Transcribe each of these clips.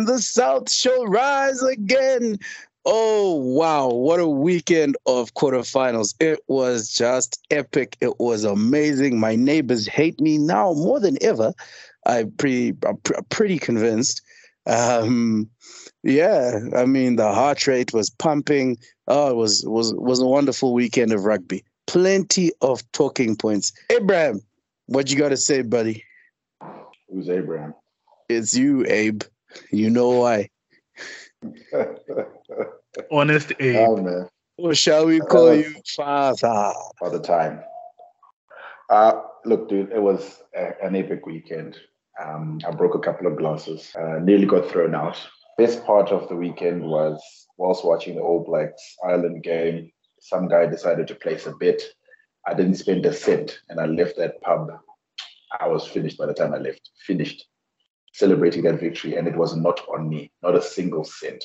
and the South shall rise again. Oh, wow. What a weekend of quarterfinals. It was just epic. It was amazing. My neighbors hate me now more than ever. I'm pretty, I'm pretty convinced. Um, yeah, I mean, the heart rate was pumping. Oh, it was, was, was a wonderful weekend of rugby. Plenty of talking points. Abraham, what you got to say, buddy? Who's Abraham? It's you, Abe. You know why. Honest Abe. Oh, man. Or shall we call uh, you Father? For the time. Uh, look, dude, it was a, an epic weekend. Um, I broke a couple of glasses, uh, nearly got thrown out. Best part of the weekend was whilst watching the All Blacks Ireland game, some guy decided to place a bet. I didn't spend a cent and I left that pub. I was finished by the time I left, finished celebrating that victory, and it was not on me, not a single cent.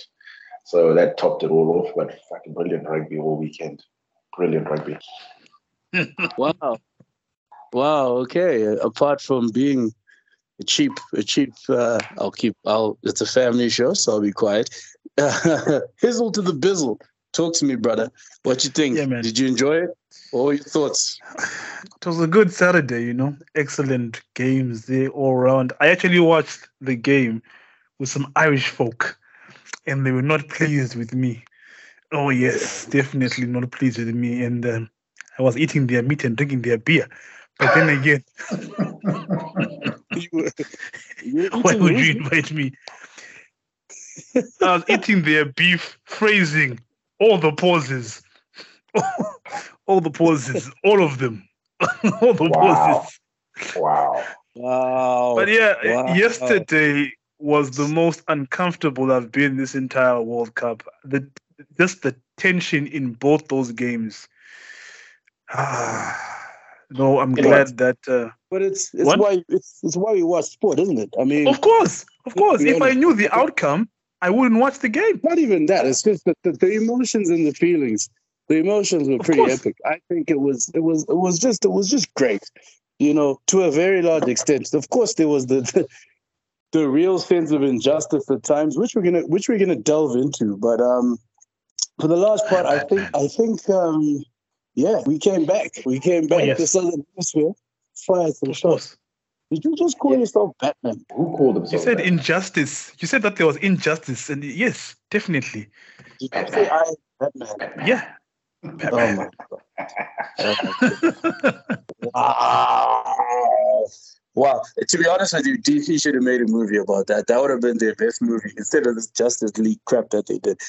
So that topped it all off. But fucking brilliant rugby all weekend. Brilliant rugby. wow. Wow. Okay. Apart from being a cheap, a cheap, uh, I'll keep, I'll, it's a family show, so I'll be quiet. Hizzle to the bizzle. Talk to me, brother. What you think? Yeah, man. Did you enjoy it? What were your thoughts? It was a good Saturday, you know. Excellent games there all around. I actually watched the game with some Irish folk, and they were not pleased with me. Oh yes, definitely not pleased with me. And um, I was eating their meat and drinking their beer. But then again, why would you invite me? I was eating their beef, phrasing all the pauses, all the pauses, all of them, all the wow. pauses. Wow. Wow. But yeah, wow. yesterday was the most uncomfortable I've been this entire World Cup. The just the tension in both those games. no, I'm glad that. Uh, but it's it's what? why it's it's why we watch sport, isn't it? I mean, of course, of course. If I knew the outcome, I wouldn't watch the game. Not even that. It's just the, the, the emotions and the feelings. The emotions were pretty epic. I think it was it was it was just it was just great. You know, to a very large extent. Of course, there was the, the the real sense of injustice at times, which we're gonna which we're gonna delve into. But um, for the large part, I think I think um, yeah, we came back. We came back oh, yes. to Southern Hemisphere. Fire to the shots. Did you just call yourself Batman? Who called himself? You said Batman? injustice. You said that there was injustice, and yes, definitely. Did you say I Batman? Yeah. Batman. Oh wow. Wow. To be honest with you, DC should have made a movie about that. That would have been their best movie instead of this Justice League crap that they did.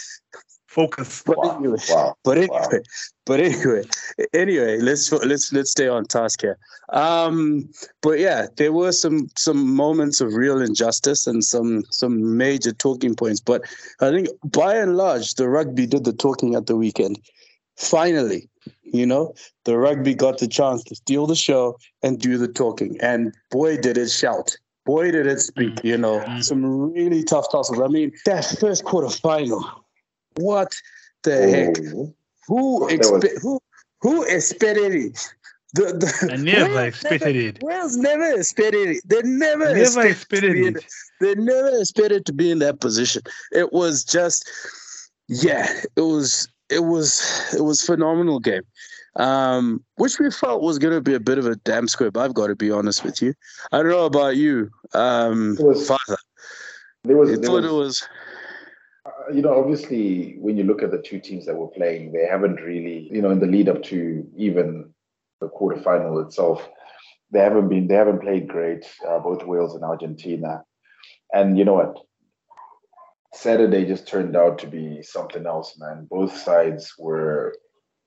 Focus. But wow. anyway, wow. but anyway, wow. but anyway, anyway, let's let's let's stay on task here. Um, but yeah, there were some some moments of real injustice and some some major talking points. But I think by and large, the rugby did the talking at the weekend. Finally, you know, the rugby got the chance to steal the show and do the talking, and boy, did it shout! Boy, did it speak! You know, mm. some really tough tussles. I mean, that first quarter final what the heck? Who expect who who expected it? The, the, I never expected never, it. Wales never expected it. They never, never expected, expected it. In, they never expected to be in that position. It was just, yeah, it was, it was, it was phenomenal game, um, which we felt was going to be a bit of a damn squib. I've got to be honest with you. I don't know about you, um, was, Father. There was, I thought was, it was you know, obviously, when you look at the two teams that were playing, they haven't really, you know, in the lead up to even the quarterfinal itself, they haven't been, they haven't played great, uh, both Wales and Argentina. And you know what? Saturday just turned out to be something else, man. Both sides were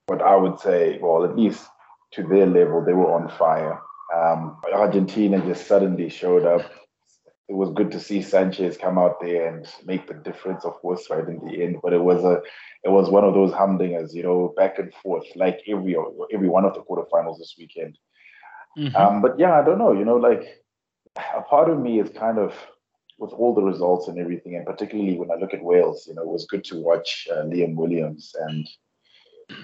what I would say, well, at least to their level, they were on fire. Um, Argentina just suddenly showed up it was good to see Sanchez come out there and make the difference, of course, right in the end. But it was a, it was one of those humdingers, you know, back and forth, like every every one of the quarterfinals this weekend. Mm-hmm. Um, but yeah, I don't know, you know, like a part of me is kind of with all the results and everything, and particularly when I look at Wales, you know, it was good to watch uh, Liam Williams and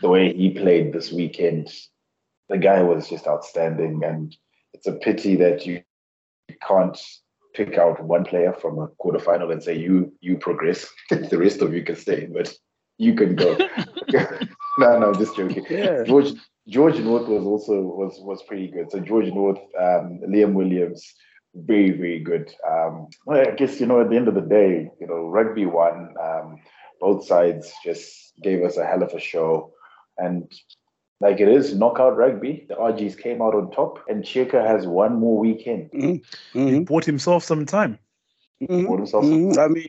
the way he played this weekend. The guy was just outstanding, and it's a pity that you can't pick out one player from a quarterfinal and say you you progress, the rest of you can stay, but you can go. no, no, just joking. Yeah. George George North was also was was pretty good. So George North, um, Liam Williams, very very good. Um, well, I guess you know at the end of the day, you know, rugby won. Um, both sides just gave us a hell of a show, and like it is knockout rugby. The Argies came out on top, and Cheika has one more weekend. Mm-hmm. He bought himself some time. Mm-hmm. Bought himself some mm-hmm. time. I mean,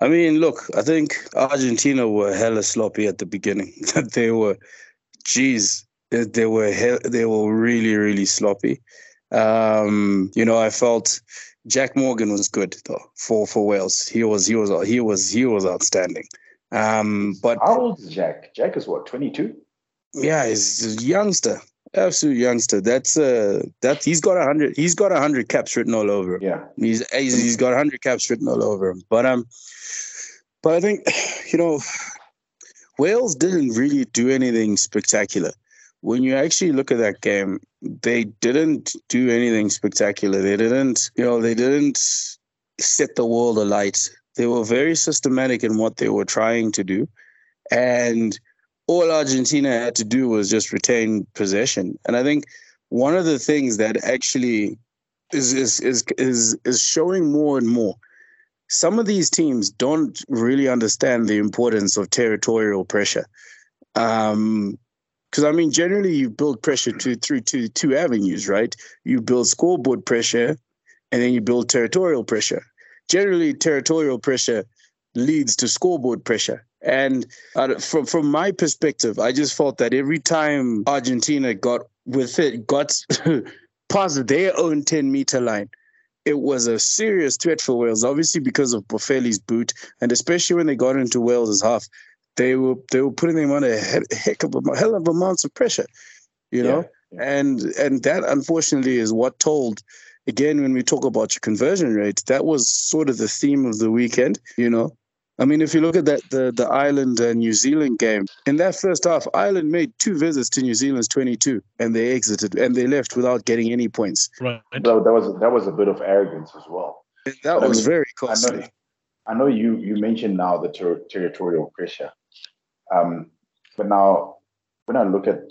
I mean, look, I think Argentina were hella sloppy at the beginning. they were, geez, they were they were really really sloppy. Um, you know, I felt Jack Morgan was good though for for Wales. He was he was he was he was outstanding. Um, but how old is Jack? Jack is what twenty two. Yeah, he's a youngster, absolute youngster. That's uh that he's got a hundred he's got a hundred caps written all over him. Yeah, he's he's, he's got a hundred caps written all over him. But um, but I think you know, Wales didn't really do anything spectacular. When you actually look at that game, they didn't do anything spectacular. They didn't, you know, they didn't set the world alight. They were very systematic in what they were trying to do. And all Argentina had to do was just retain possession. And I think one of the things that actually is is is is, is showing more and more. Some of these teams don't really understand the importance of territorial pressure. Um, because I mean, generally, you build pressure to through two two avenues, right? You build scoreboard pressure, and then you build territorial pressure. Generally, territorial pressure leads to scoreboard pressure. And uh, from from my perspective, I just felt that every time Argentina got with it, got past their own 10 meter line, it was a serious threat for Wales, obviously because of Boffelli's boot, and especially when they got into Wales' half, they were they were putting them under a heck of a hell of amounts of pressure, you know, yeah. and and that unfortunately is what told. Again, when we talk about your conversion rate, that was sort of the theme of the weekend, you know. I mean, if you look at that the the Ireland and New Zealand game, in that first half, Ireland made two visits to New Zealand's 22, and they exited and they left without getting any points. Right. So that was that was a bit of arrogance as well. That but was I mean, very costly. I know, I know, you you mentioned now the ter- territorial pressure, um, but now when I look at,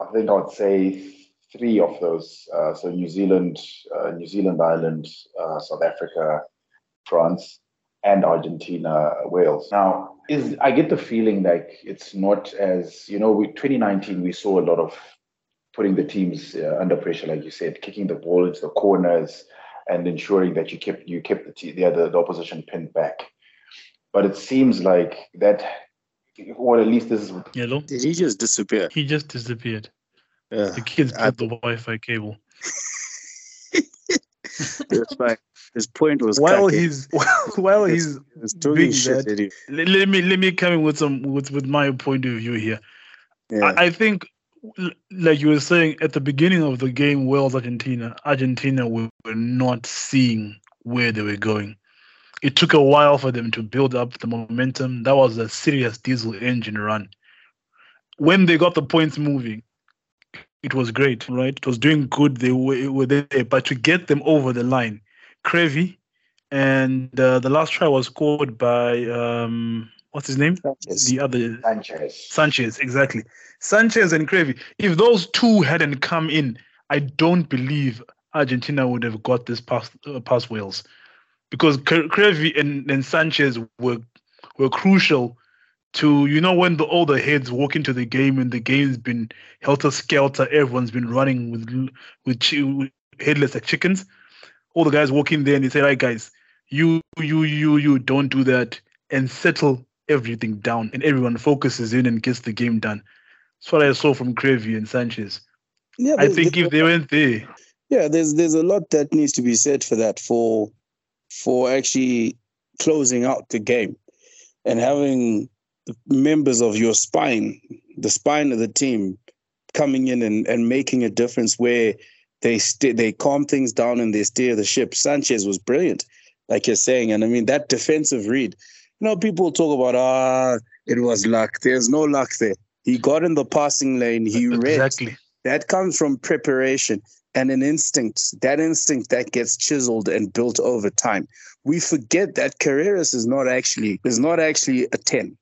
I think I would say three of those. Uh, so New Zealand, uh, New Zealand, Ireland, uh, South Africa, France and Argentina, Wales. Now, is I get the feeling like it's not as you know. We 2019 we saw a lot of putting the teams uh, under pressure, like you said, kicking the ball into the corners and ensuring that you kept you kept the te- the, other, the opposition pinned back. But it seems like that, or at least this is. Hello? Did he just disappear? He just disappeared. Yeah. The kids got the Wi-Fi cable. That's fine. His point was while he's while he's, he's doing shit, that, let, let, me let me come in with some with with my point of view here. Yeah. I, I, think, like you were saying at the beginning of the game, Wales Argentina, Argentina were, were not seeing where they were going. It took a while for them to build up the momentum. That was a serious diesel engine run. When they got the points moving, it was great, right? It was doing good. They were, were there, but to get them over the line, Creevy, and uh, the last try was scored by um, what's his name? Sanchez. The other Sanchez. Sanchez, exactly. Sanchez and Creevy. If those two hadn't come in, I don't believe Argentina would have got this past uh, past Wales, because Creevy and, and Sanchez were were crucial to you know when the all the heads walk into the game and the game's been helter skelter, everyone's been running with with, with headless like chickens all the guys walk in there and they say, "Right, guys, you, you, you, you, don't do that," and settle everything down, and everyone focuses in and gets the game done. That's what I saw from Creevy and Sanchez. Yeah, I think if they went there, yeah, there's there's a lot that needs to be said for that for for actually closing out the game and having members of your spine, the spine of the team, coming in and, and making a difference where they st- they calm things down and they steer the ship. Sanchez was brilliant, like you're saying, and I mean that defensive read. You know, people talk about ah, it was luck. There's no luck there. He got in the passing lane. He read. Exactly. That comes from preparation. and an instinct, that instinct that gets chiseled and built over time. We forget that Carreras is not actually is not actually a 10.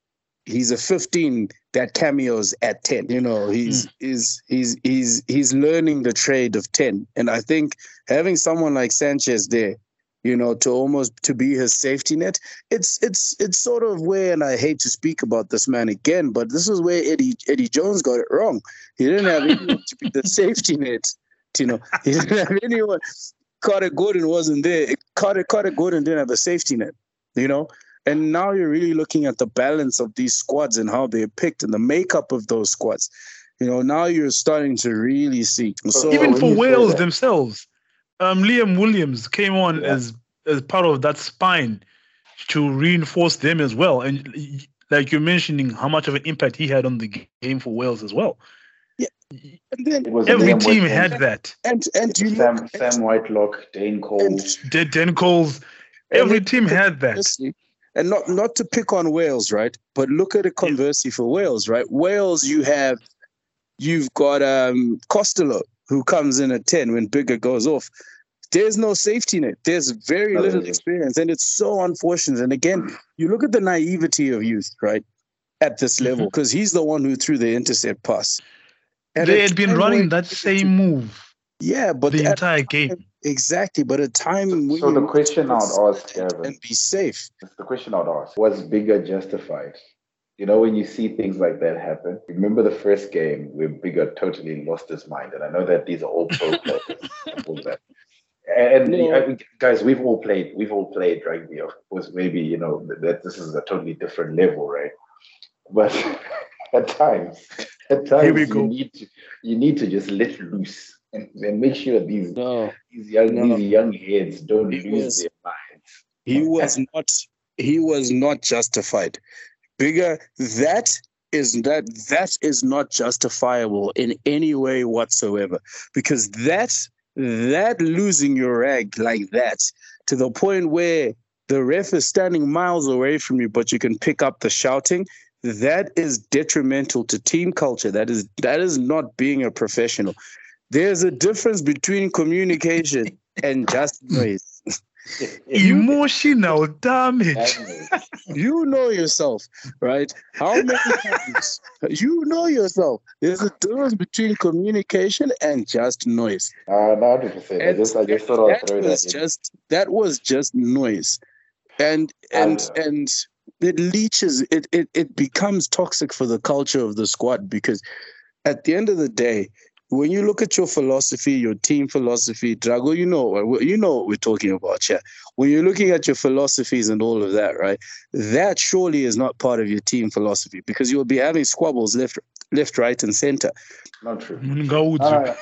He's a 15 that cameos at 10. You know, he's mm. he's he's he's he's learning the trade of 10. And I think having someone like Sanchez there you know, to almost to be his safety net. It's it's it's sort of where, and I hate to speak about this man again, but this is where Eddie Eddie Jones got it wrong. He didn't have anyone to be the safety net. You know, he didn't have anyone. Carter Gordon wasn't there. Carter Carter Gordon didn't have a safety net. You know, and now you're really looking at the balance of these squads and how they're picked and the makeup of those squads. You know, now you're starting to really see. So even for Wales themselves, um, Liam Williams came on yeah. as as part of that spine to reinforce them as well. And like you're mentioning, how much of an impact he had on the game for Wales as well. Yeah, and then every team had that. And and you Sam look, Sam Whitelock, Dane Coles, Dane Coles, every team had that. And not not to pick on Wales, right? But look at it conversely for Wales, right? Wales, you have you've got um Costelow who comes in at 10 when Biggar goes off there's no safety net. There's very little experience, and it's so unfortunate. And again, you look at the naivety of youth, right, at this mm-hmm. level, because he's the one who threw the intercept pass. And they had been running that same move. Yeah, but the entire game. Exactly, but a time when so the question I'd ask Kevin, and be safe. The question I'd ask was Biggar justified? You know, when you see things like that happen, remember the first game where Biggar totally lost his mind, and I know that these are all pro players, all that. And yeah. guys, we've all played. We've all played rugby. Of course, maybe you know that this is a totally different level, right? But at times, at times, you go. need to you need to just let loose and, and make sure these no. these young no. these young heads don't he lose was, their minds. He was not. He was not justified. Biggar that is that that is not justifiable in any way whatsoever because that's that losing your rag like that to the point where the ref is standing miles away from you, but you can pick up the shouting, that is detrimental to team culture. That is that is not being a professional. There's a difference between communication and just noise. Emotional damage. you know yourself, right? How many times you know yourself? There's a difference between communication and just noise. Uh, no, 100%. I just, I just thought that was just that was just noise, and and and it leeches. It, it it becomes toxic for the culture of the squad because at the end of the day, when you look at your philosophy, your team philosophy, Drago, you know, you know what we're talking about, yeah. When you're looking at your philosophies and all of that, right? That surely is not part of your team philosophy because you'll be having squabbles left, left, right, and center. Not true. Uh,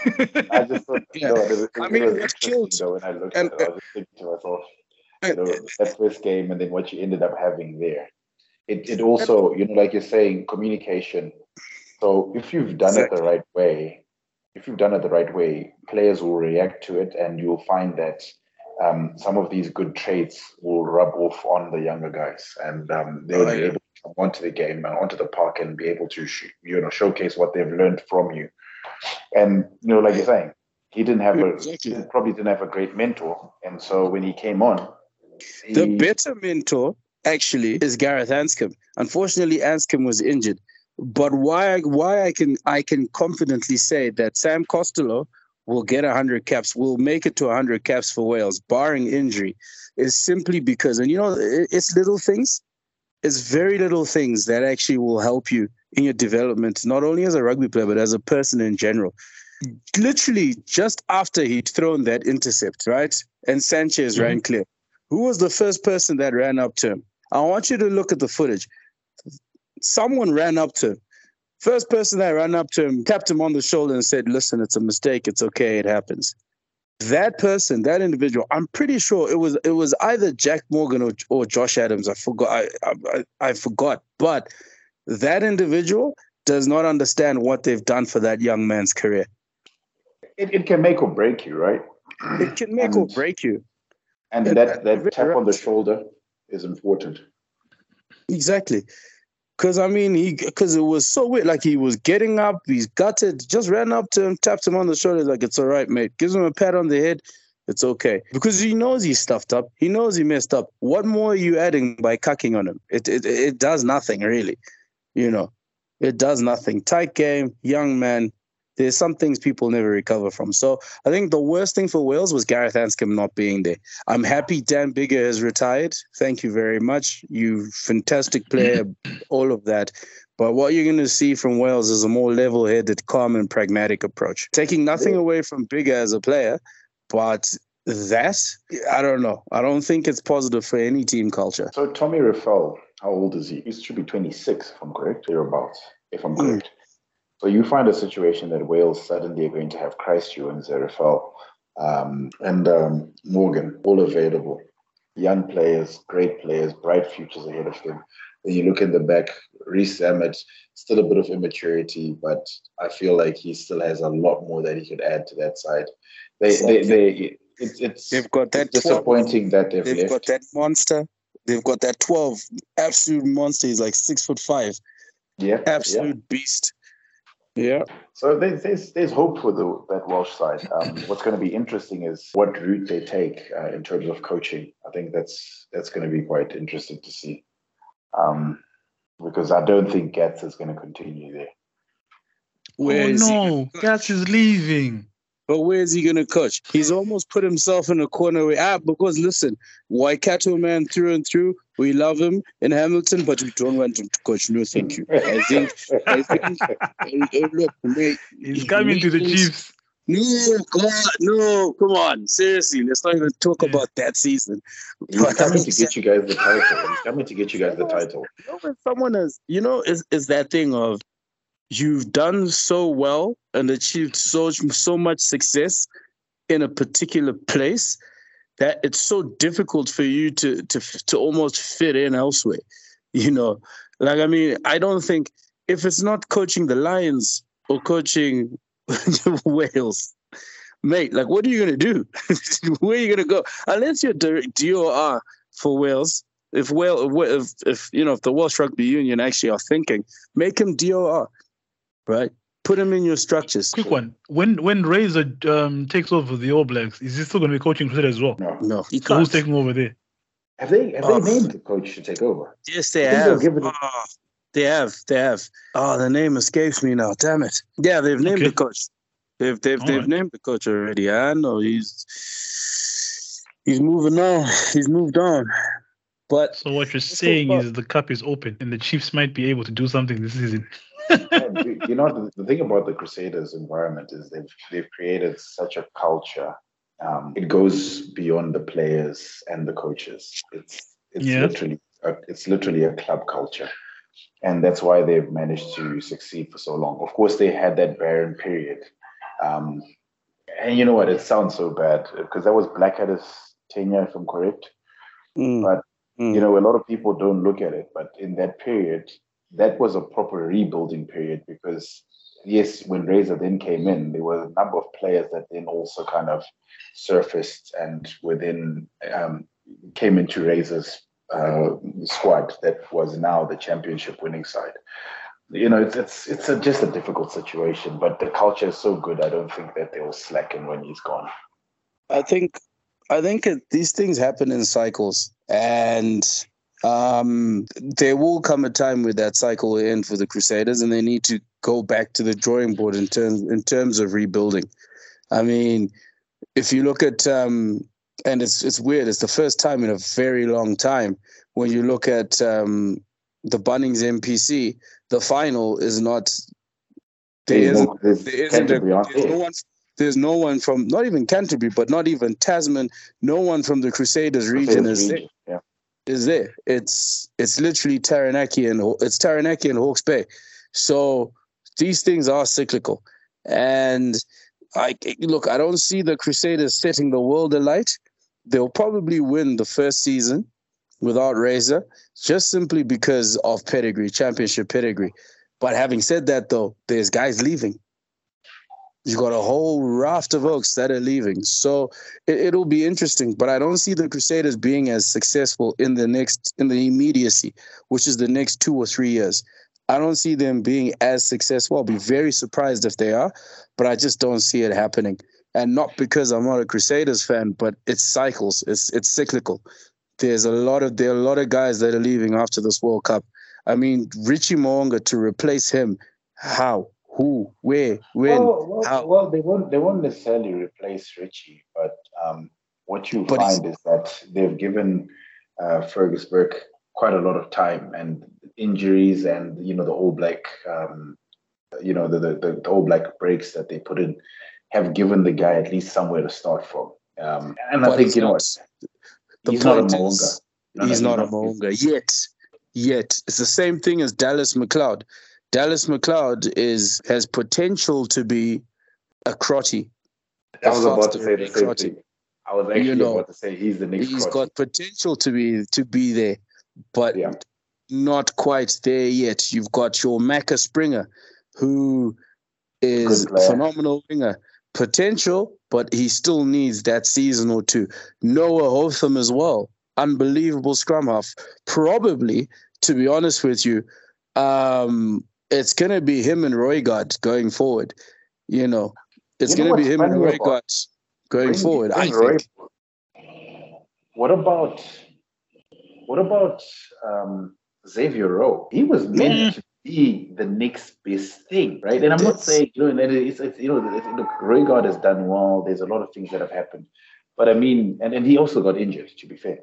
I just thought, yeah. no, it, it, I mean, it was killed. Though, when I looked and, at it, I was thinking to myself, you know, that first game and then what you ended up having there. It, it also, you know, like you're saying, communication. So if you've done exactly. it the right way, if you've done it the right way, players will react to it, and you'll find that um, some of these good traits will rub off on the younger guys, and um, they'll oh, yeah. be able to come onto the game and onto the park and be able to, sh- you know, showcase what they've learned from you. And you know, like you're saying, he didn't have a exactly. probably didn't have a great mentor, and so when he came on, he... the better mentor actually is Gareth Anscombe. Unfortunately, Anscombe was injured. But why why I can I can confidently say that Sam Costelow will get 100 caps, will make it to 100 caps for Wales, barring injury, is simply because, and you know, it's little things, it's very little things that actually will help you in your development, not only as a rugby player, but as a person in general. Literally, just after he'd thrown that intercept, right? And Sanchez mm-hmm. ran clear. Who was the first person that ran up to him? I want you to look at the footage someone ran up to him. First person that ran up to him, tapped him on the shoulder and said, Listen, it's a mistake. It's okay. It happens. That person, that individual, I'm pretty sure it was it was either Jack Morgan or, or Josh Adams. I forgot. I, I, I forgot. But that individual does not understand what they've done for that young man's career. It, it can make or break you, right? It can make and, or break you. And, and that, that tap on the shoulder is important. Exactly Because I mean, he because it was so weird. Like he was getting up, he's gutted, just ran up to him, tapped him on the shoulder, like it's all right, mate. Gives him a pat on the head. It's okay because he knows he stuffed up. He knows he messed up. What more are you adding by cucking on him? It it it does nothing really, you know. It does nothing. Tight game, young man. There's some things people never recover from. So I think the worst thing for Wales was Gareth Anscombe not being there. I'm happy Dan Biggar has retired. Thank you very much. You fantastic player, all of that. But what you're going to see from Wales is a more level headed, calm, and pragmatic approach. Taking nothing away from Biggar as a player, but that, I don't know. I don't think it's positive for any team culture. So Tommy Reffell, how old is he? He should be 26, if I'm correct, thereabouts, if I'm mm. correct. So you find a situation that Wales suddenly are going to have Christchurch and Zerafel um, and um, Morgan all available. Young players, great players, bright futures ahead of them. Then you look in the back, Rees-Zammit, still a bit of immaturity, but I feel like he still has a lot more that he could add to that side. They, they, they, it's, it's they've got that disappointing 12, that they've, they've got that monster. They've got that twelve absolute monster. He's like six foot five. Yeah, absolute yeah. beast. Yeah. So there's there's, there's hope for the that Welsh side. Um, what's going to be interesting is what route they take uh, in terms of coaching. I think that's that's going to be quite interesting to see. Um, because I don't think Gats is going to continue there. Where oh no, Gats is leaving. But where is he going to coach? He's almost put himself in a corner where, ah, because listen, Waikato man through and through, we love him in Hamilton, but we don't want him to coach. No, thank you. I think, I think, uh, look, mate, he's coming to the Chiefs. No, God, no, come on, seriously, let's not even talk about that season. He's but coming to get you guys the title. He's coming to get you guys the title. You know, when someone is, you know, is is that thing of you've done so well and achieved so so much success in a particular place that it's so difficult for you to to to almost fit in elsewhere you know? Like i mean i don't think if it's not coaching the lions or coaching wales mate like what are you going to do? Where are you going to go? Unless you're dor for wales if well if, if you know if the welsh rugby union actually are thinking make him dor right? Put him in your structures. Quick one. When when Razor um, takes over the All Blacks, is he still going to be coaching Crusader as well? No, no. He so who's taking over there? Have they have oh. they named the coach to take over? Yes, they have. Oh, they have. They have. Oh, the name escapes me now. Damn it. Yeah, they've named okay. the coach. They've they've All they've right. named the coach already. I know he's he's moving on. He's moved on. But so what you're saying is the cup is open and the Chiefs might be able to do something this season you know, the, the, thing about the Crusaders environment is they've they've created such a culture. Um, it goes beyond the players and the coaches. It's it's yeah. literally a, it's literally a club culture, and that's why they've managed to succeed for so long. Of course, they had that barren period, um, and you know what? It sounds so bad because that was Blackadder's tenure, if I'm correct. Mm. But mm. you know, a lot of people don't look at it. But in that period, that was a proper rebuilding period because yes, when Razor then came in, there were a number of players that then also kind of surfaced and within um, came into Razor's uh, squad that was now the championship winning side. You know, it's it's it's a, just a difficult situation, but the culture is so good. I don't think that they will slacken when he's gone. I think, I think it, these things happen in cycles, and um, there will come a time where that cycle will end for the Crusaders, and they need to go back to the drawing board in terms in terms of rebuilding. I mean, if you look at um, and it's it's weird. It's the first time in a very long time when you look at um, the Bunnings NPC. The final is not. There isn't, there isn't a, there's no one. There's no one from not even Canterbury, but not even Tasman. No one from the Crusaders region is there. Yeah is there. It's it's literally Taranaki and it's Taranaki and Hawke's Bay. So these things are cyclical, and I look. I don't see the Crusaders setting the world alight. They'll probably win the first season without Razor, just simply because of pedigree, championship pedigree. But having said that, though, there's guys leaving. You've got a whole raft of Oaks that are leaving. So it, will be interesting. But I don't see the Crusaders being as successful in the next in the immediacy, which is the next two or three years. I don't see them being as successful. I'll be very surprised if they are, but I just don't see it happening. And not because I'm not a Crusaders fan, but it's cycles. It's it's cyclical. There's a lot of there are a lot of guys that are leaving after this World Cup. I mean, Richie Mo'unga to replace him, how? Who, where, when, well, well, how? Well, they won't. They won't necessarily replace Richie, but um, what you but find is that they've given uh, Fergus Burke quite a lot of time and injuries, and you know the All Black, um, you know the, the the All Black breaks that they put in have given the guy at least somewhere to start from. Um, and but I think you know the he's point not is no, he's, not, he's not a Mo'unga yet. Yet it's the same thing as Dallas McLeod. Dallas McLeod is has potential to be a Crotty. I was about to say the same thing. I was actually you know, about to say he's the next. He's got potential to be to be there, but yeah. not quite there yet. You've got your Macca Springer, who is phenomenal winger, potential, but he still needs that season or two. Noah Hotham as well, unbelievable scrum half. Probably, to be honest with you, um, it's going to be him and Roigard going forward. You know, it's you know going to be him and Roigard going forward. I Roy, think. What about what about um, Xavier Roe? He was meant mm. to be the next best thing, right? And I'm not saying you know, it's, it's you know, look, Roigard has done well. There's a lot of things that have happened, but I mean, and, and he also got injured. To be fair,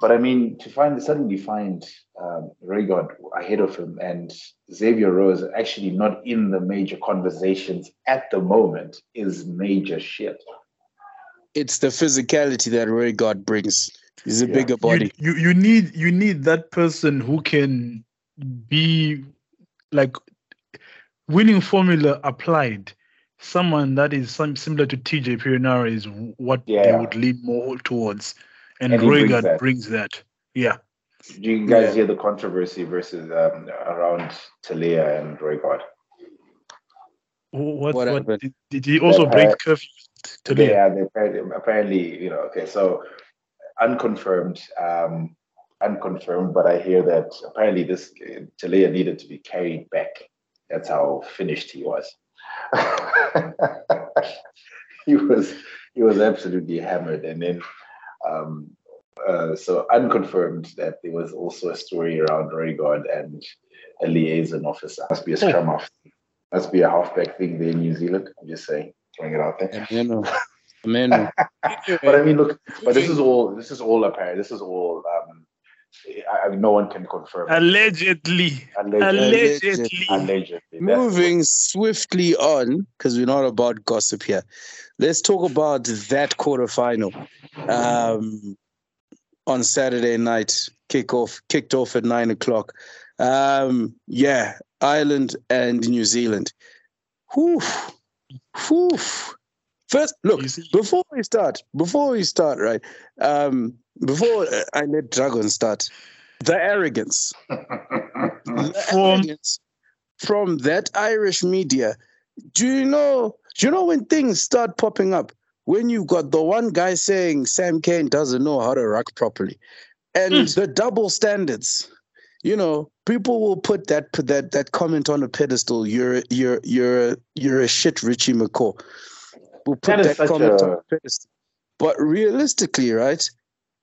but I mean, to find suddenly find um, Roigard ahead of him and Xavier Roe actually not in the major conversations at the moment is major shit. It's the physicality that Roigard brings. He's a yeah. bigger body. You, you you need you need that person who can be like winning formula applied. Someone that is some similar to TJ Perenara is what yeah. they would lean more towards and, and Roigard brings, brings that. Yeah. Do you guys yeah. hear the controversy versus um, around Telea and Roigard? What, what, what did, did, he also break curfew today? Yeah, they apparently, apparently, you know, okay, so unconfirmed, um, unconfirmed, but I hear that apparently this Telea needed to be carried back. That's how finished he was. he was he was absolutely hammered, and then um, uh, so unconfirmed that there was also a story around Roigard and a liaison officer. Must be a scrum half. Must be a halfback thing there in New Zealand. I'm just saying, throwing it out there. Amen. but I mean, look, but this is all. This is all apparent. This is all. I, no one can confirm. Allegedly. Allegedly. Allegedly. Allegedly. Moving swiftly on, because we're not about gossip here. Let's talk about that quarterfinal. Um, on Saturday night, kick off, kicked off at nine o'clock. Um, yeah, Ireland and New Zealand. Whew, whew. First, look before we start. Before we start, right? Um, before I let Drago start, the arrogance, the from, arrogance from that Irish media. Do you know? Do you know when things start popping up? When you've got the one guy saying Sam Cane doesn't know how to rock properly, and mm. the double standards. You know, people will put that put that that comment on a pedestal. You're you're you're you're a shit Richie McCaw. We'll put that, that comment a... on a pedestal. But realistically, right?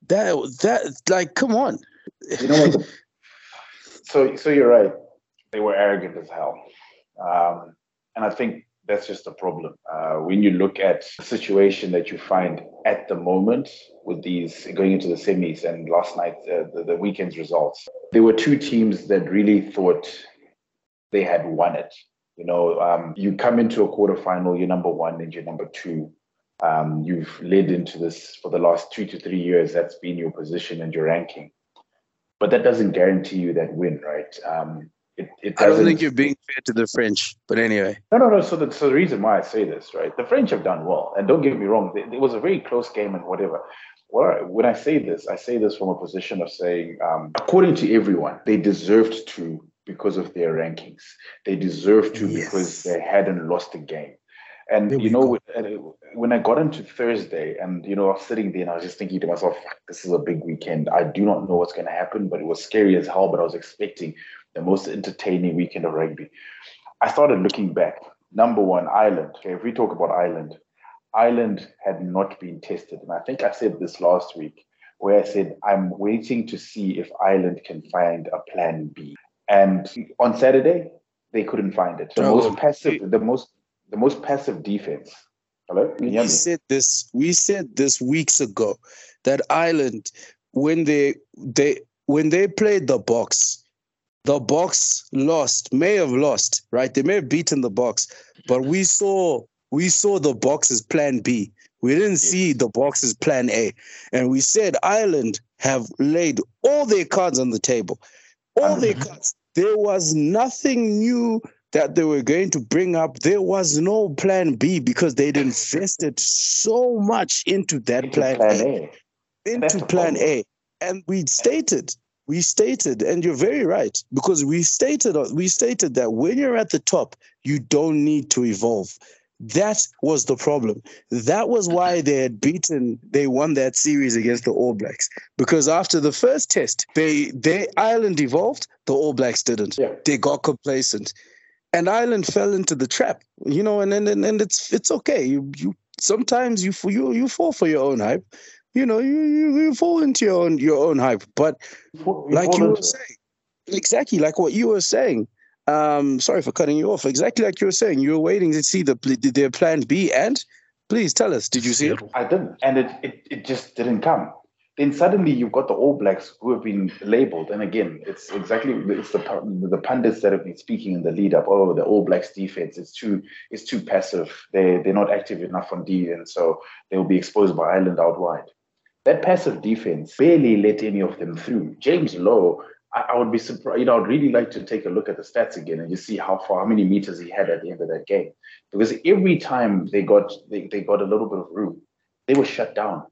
That that like, come on. You know what? so so you're right. They were arrogant as hell, um, and I think that's just a problem. Uh, when you look at the situation that you find at the moment with these going into the semis and last night uh, the, the weekend's results, there were two teams that really thought they had won it. You know, um, you come into a quarterfinal, you're number one and you're number two. Um, you've led into this for the last two to three years. That's been your position and your ranking. But that doesn't guarantee you that win, right? Um, it, it I don't think you're being fair to the French, but anyway. No, no, no. So the, so the reason why I say this, right? The French have done well, and don't get me wrong, it, it was a very close game and whatever. Well, when I say this, I say this from a position of saying, um, according to everyone, they deserved to because of their rankings. They deserved to yes. because they hadn't lost a game. And you know, go. when I got into Thursday, and you know, I was sitting there and I was just thinking to myself, "This is a big weekend. I do not know what's going to happen." But it was scary as hell. But I was expecting the most entertaining weekend of rugby. I started looking back. Number one, Ireland. Okay, if we talk about Ireland, Ireland had not been tested, and I think I said this last week, where I said I'm waiting to see if Ireland can find a plan B. And on Saturday, they couldn't find it. The most passive, the most the most passive defense. Hello? we said this. We said this weeks ago that Ireland, when they they when they played the Boks, the Boks lost. May have lost, right? They may have beaten the Boks, but we saw we saw the Boks as Plan B. We didn't see the Boks as Plan A, and we said Ireland have laid all their cards on the table, all their cards. There was nothing new that they were going to bring up, there was no plan B because they'd invested so much into that into plan, plan, A. A. Into plan A. And we stated, we stated, and you're very right, because we stated we stated that when you're at the top, you don't need to evolve. That was the problem. That was why they had beaten, they won that series against the All Blacks. Because after the first test, they they Ireland evolved, the All Blacks didn't. Yeah. They got complacent and Ireland fell into the trap, you know, and and, and it's it's okay. You you sometimes you you you fall for your own hype, you know, you you, you fall into your own your own hype. But like you were saying, exactly like what you were saying. Um, sorry for cutting you off. Exactly like you were saying, you were waiting to see the their plan B, and please tell us, did you see it? I didn't, and it it, it just didn't come then suddenly you've got the All Blacks who have been labeled. And again, it's exactly it's the the pundits that have been speaking in the lead up. Oh, the All Blacks defense is too is too passive. They they're not active enough on D, and so they will be exposed by Ireland out wide. That passive defense barely let any of them through. James Lowe, I, I would be surprised. You know, I'd really like to take a look at the stats again and just see how far, how many meters he had at the end of that game. Because every time they got they, they got a little bit of room, they were shut down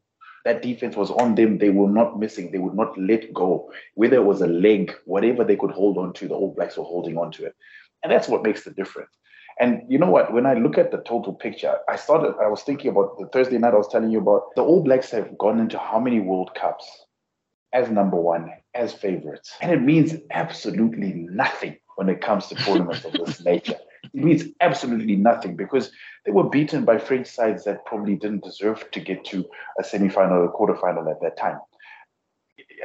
that defense was on them. They were not missing. They would not let go. Whether it was a leg, whatever they could hold on to, the All Blacks were holding on to it. And that's what makes the difference. And you know what? When I look at the total picture, I started, I was thinking about the Thursday night I was telling you about. The All Blacks have gone into how many World Cups as number one, as favorites? And it means absolutely nothing when it comes to tournaments of this nature. It means absolutely nothing because they were beaten by French sides that probably didn't deserve to get to a semi-final or quarter-final at that time.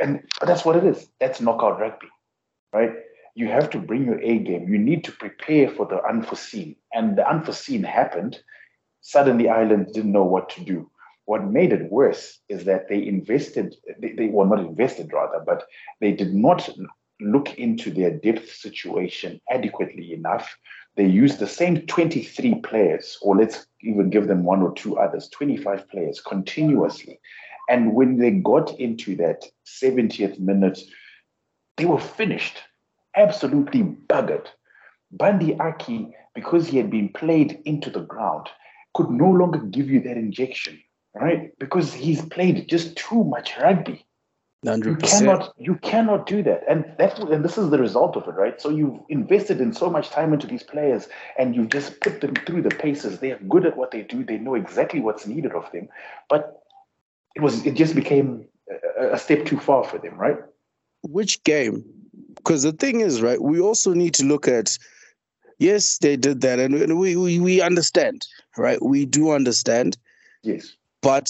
And that's what it is. That's knockout rugby, right? You have to bring your A game. You need to prepare for the unforeseen. And the unforeseen happened. Suddenly, Ireland didn't know what to do. What made it worse is that they invested, they, they were not invested rather, but they did not look into their depth situation adequately enough they used the same 23 players, or let's even give them one or two others, 25 players continuously. And when they got into that 70th minute, they were finished, absolutely buggered. Bundee Aki, because he had been played into the ground, could no longer give you that injection, right? Because he's played just too much rugby. 100%. You cannot you cannot do that, and that's and this is the result of it, right? So you've invested in so much time into these players, and you just put them through the paces. They are good at what they do. They know exactly what's needed of them, but it was it just became a, a step too far for them, right? Which game? Because the thing is, right? We also need to look at. Yes, they did that, and we we, we understand, right? We do understand. Yes. But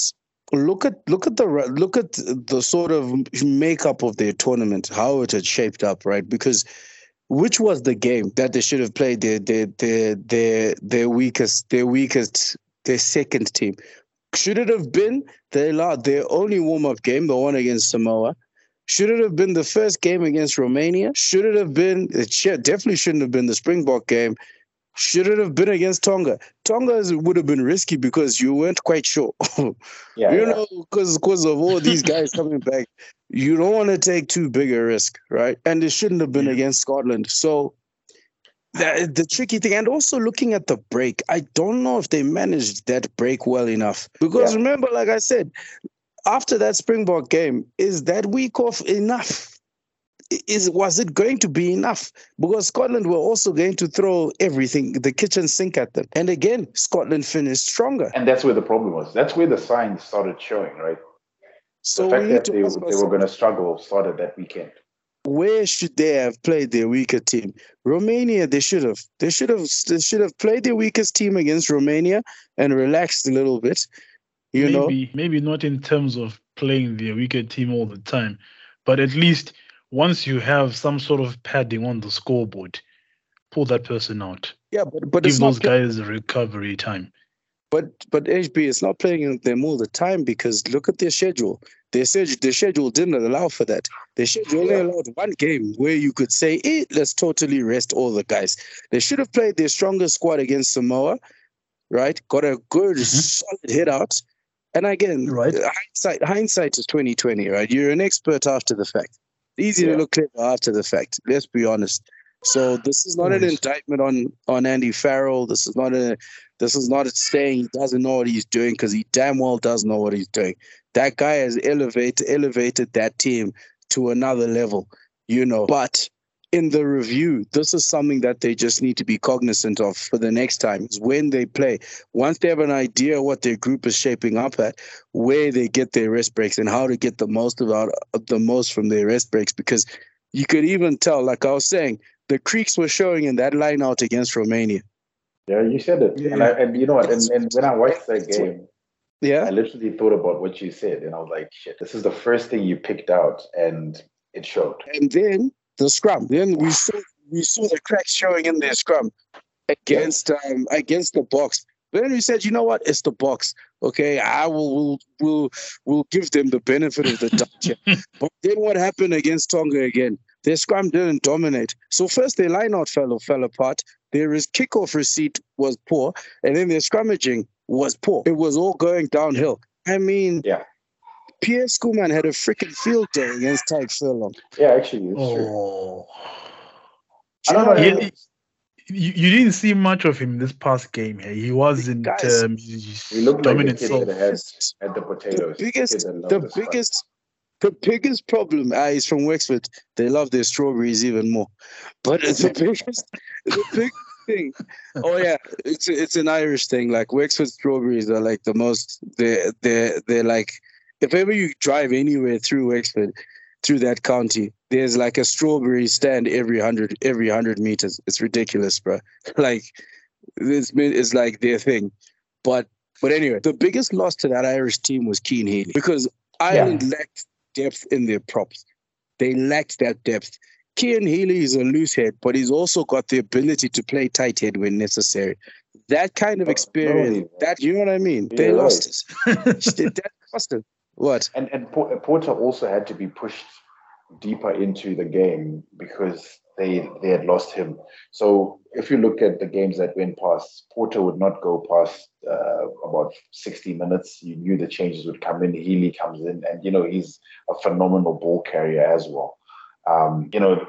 look at look at the look at the sort of makeup of their tournament, how it had shaped up, right? Because which was the game that they should have played their their their their, their weakest their weakest their second team? Should it have been their their only warm up game, the one against Samoa? Should it have been the first game against Romania? Should it have been? It definitely shouldn't have been the Springbok game should it have been against Tonga? Tonga would have been risky because you weren't quite sure. yeah, you yeah. know, because because of all these guys coming back, you don't want to take too big a risk, right? And it shouldn't have been yeah. against Scotland. So the, the tricky thing, and also looking at the break, I don't know if they managed that break well enough. Because yeah. remember, like I said, after that Springbok game, is that week off enough? Is was it going to be enough? Because Scotland were also going to throw everything, the kitchen sink at them. And again, Scotland finished stronger. And that's where the problem was. That's where the signs started showing, right? So the fact that they, they were going to struggle started that weekend. Where should they have played their weaker team? Romania, they should have. They should have. They should have played their weakest team against Romania and relaxed a little bit. You maybe, know, maybe not in terms of playing their weaker team all the time, but at least once you have some sort of padding on the scoreboard, pull that person out. Yeah, but but give those guys recovery time. But but HB is not playing them all the time because look at their schedule. Their schedule, their schedule didn't allow for that. Their schedule only allowed one game where you could say, eh, let's totally rest all the guys. They should have played their strongest squad against Samoa, right? Got a good, mm-hmm. solid hit out. And again, right. hindsight, hindsight is 2020, right? You're an expert after the fact. Easy yeah. to look clever after the fact. Let's be honest. So this is not an indictment on on Andy Farrell. This is not a this is not a saying he doesn't know what he's doing because he damn well does know what he's doing. That guy has elevated elevated that team to another level, you know. But in the review, this is something that they just need to be cognizant of for the next time. Is when they play, once they have an idea what their group is shaping up at, where they get their rest breaks and how to get the most about the most from their rest breaks. Because you could even tell, like I was saying, the creaks were showing in that line out against Romania. Yeah, you said it, yeah. and, I, and you know what? And, and when I watched that game, yeah, I literally thought about what you said, and I was like, "Shit, this is the first thing you picked out," and it showed. And then the scrum. Then we saw we saw the cracks showing in their scrum against um against the Boks. But then we said, you know what? It's the Boks. Okay, I will will will will give them the benefit of the doubt. but then what happened against Tonga again? Their scrum didn't dominate. So first their lineout fell fell apart. Their kickoff receipt was poor, and then their scrummaging was poor. It was all going downhill. I mean, yeah. Pierre Schoeman had a freaking field day against Tadhg Furlong. Yeah, actually, it's oh. true. I don't know. He, you, you didn't see much of him this past game. He wasn't Guys, um, he looked dominant. Like the at, the potatoes. The biggest, the biggest, the biggest problem uh, is from Wexford. They love their strawberries even more. But the biggest, the big thing. Oh yeah, it's it's an Irish thing. Like Wexford strawberries are like the most. They they they're like if ever you drive anywhere through Wexford, through that county, there's like a strawberry stand every hundred every hundred meters. It's ridiculous, bro. Like it's it's like their thing. But but anyway, the biggest loss to that Irish team was Cian Healy because Ireland yeah. lacked depth in their props. They lacked that depth. Cian Healy is a loose head, but he's also got the ability to play tight head when necessary. That kind of experience, that you know what I mean? They lost it. that cost them. What? And and Porter also had to be pushed deeper into the game because they they had lost him. So if you look at the games that went past, Porter would not go past uh, about 60 minutes. You knew the changes would come in. Healy comes in, and you know he's a phenomenal ball carrier as well. Um, you know,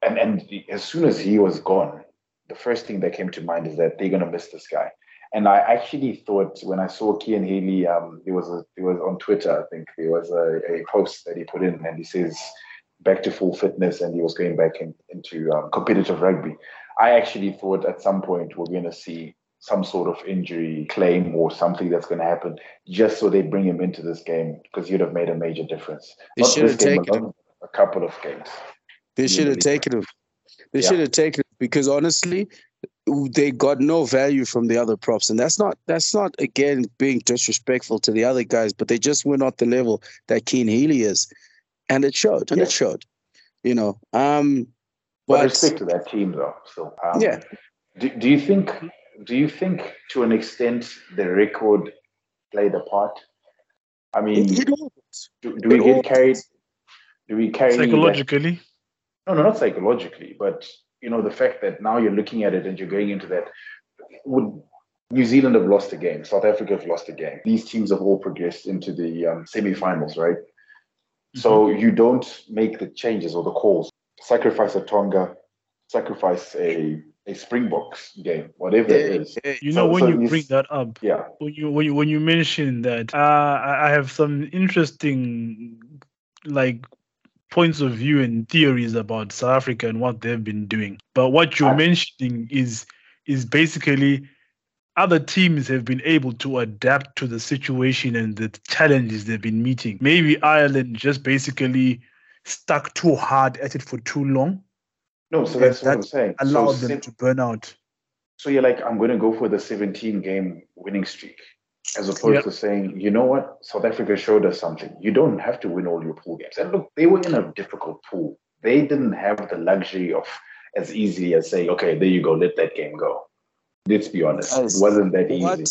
and and as soon as he was gone, the first thing that came to mind is that they're gonna miss this guy. And I actually thought when I saw Cian Healy, um, there was a it was on Twitter, I think there was a, a post that he put in, and he says back to full fitness, and he was going back in, into um, competitive rugby. I actually thought at some point we're going to see some sort of injury claim or something that's going to happen, just so they bring him into this game because you'd have made a major difference. They Not should have taken him. A couple of games. They should have taken him. They yeah. should have taken him because honestly, they got no value from the other props. And that's not that's not again being disrespectful to the other guys but they just were not the level that Cian Healy is. And it showed and yeah. it showed you know um but, but respect to that team though so um, yeah. do, do you think do you think to an extent the record played a part? I mean it, it do, do we get carried do we carry psychologically? That? no no not psychologically but you know, the fact that now you're looking at it and you're going into that, would New Zealand have lost a game? South Africa have lost a game. These teams have all progressed into the um, semi-finals, right? Mm-hmm. So you don't make the changes or the calls. Sacrifice a Tonga, sacrifice a a Springboks game, whatever yeah, it is. You know, so, when so you bring that up, yeah, when you when you when you mention that, uh, I have some interesting like points of view and theories about South Africa and what they've been doing. But what you're mentioning is is basically other teams have been able to adapt to the situation and the challenges they've been meeting. Maybe Ireland just basically stuck too hard at it for too long. No, so that's what I'm saying. Allowed so, them to burn out. So you're like, I'm going to go for the 17 game winning streak, as opposed yeah. to saying, you know what, South Africa showed us something. You don't have to win all your pool games. And look, they were in a difficult pool. They didn't have the luxury of as easy as saying, okay, there you go, let that game go. Let's be honest, it wasn't that easy. What,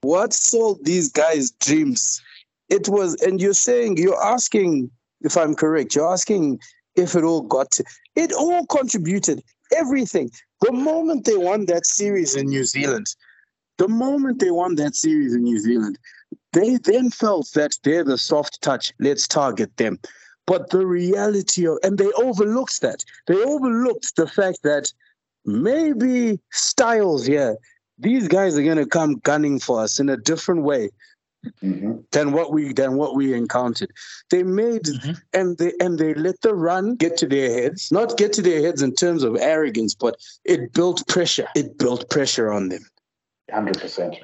what sold these guys' dreams? It was, and you're saying, you're asking, if I'm correct, you're asking if it all got to, it all contributed, everything. The moment they won that series in New Zealand, the moment they won that series in New Zealand, they then felt that they're the soft touch. Let's target them. But the reality of, and they overlooked that. They overlooked the fact that maybe Styles here, these guys are gonna come gunning for us in a different way. Mm-hmm. than what we than what we encountered. They made mm-hmm. and they and they let the run get to their heads, not get to their heads in terms of arrogance, but it built pressure. It built pressure on them. Hundred percent.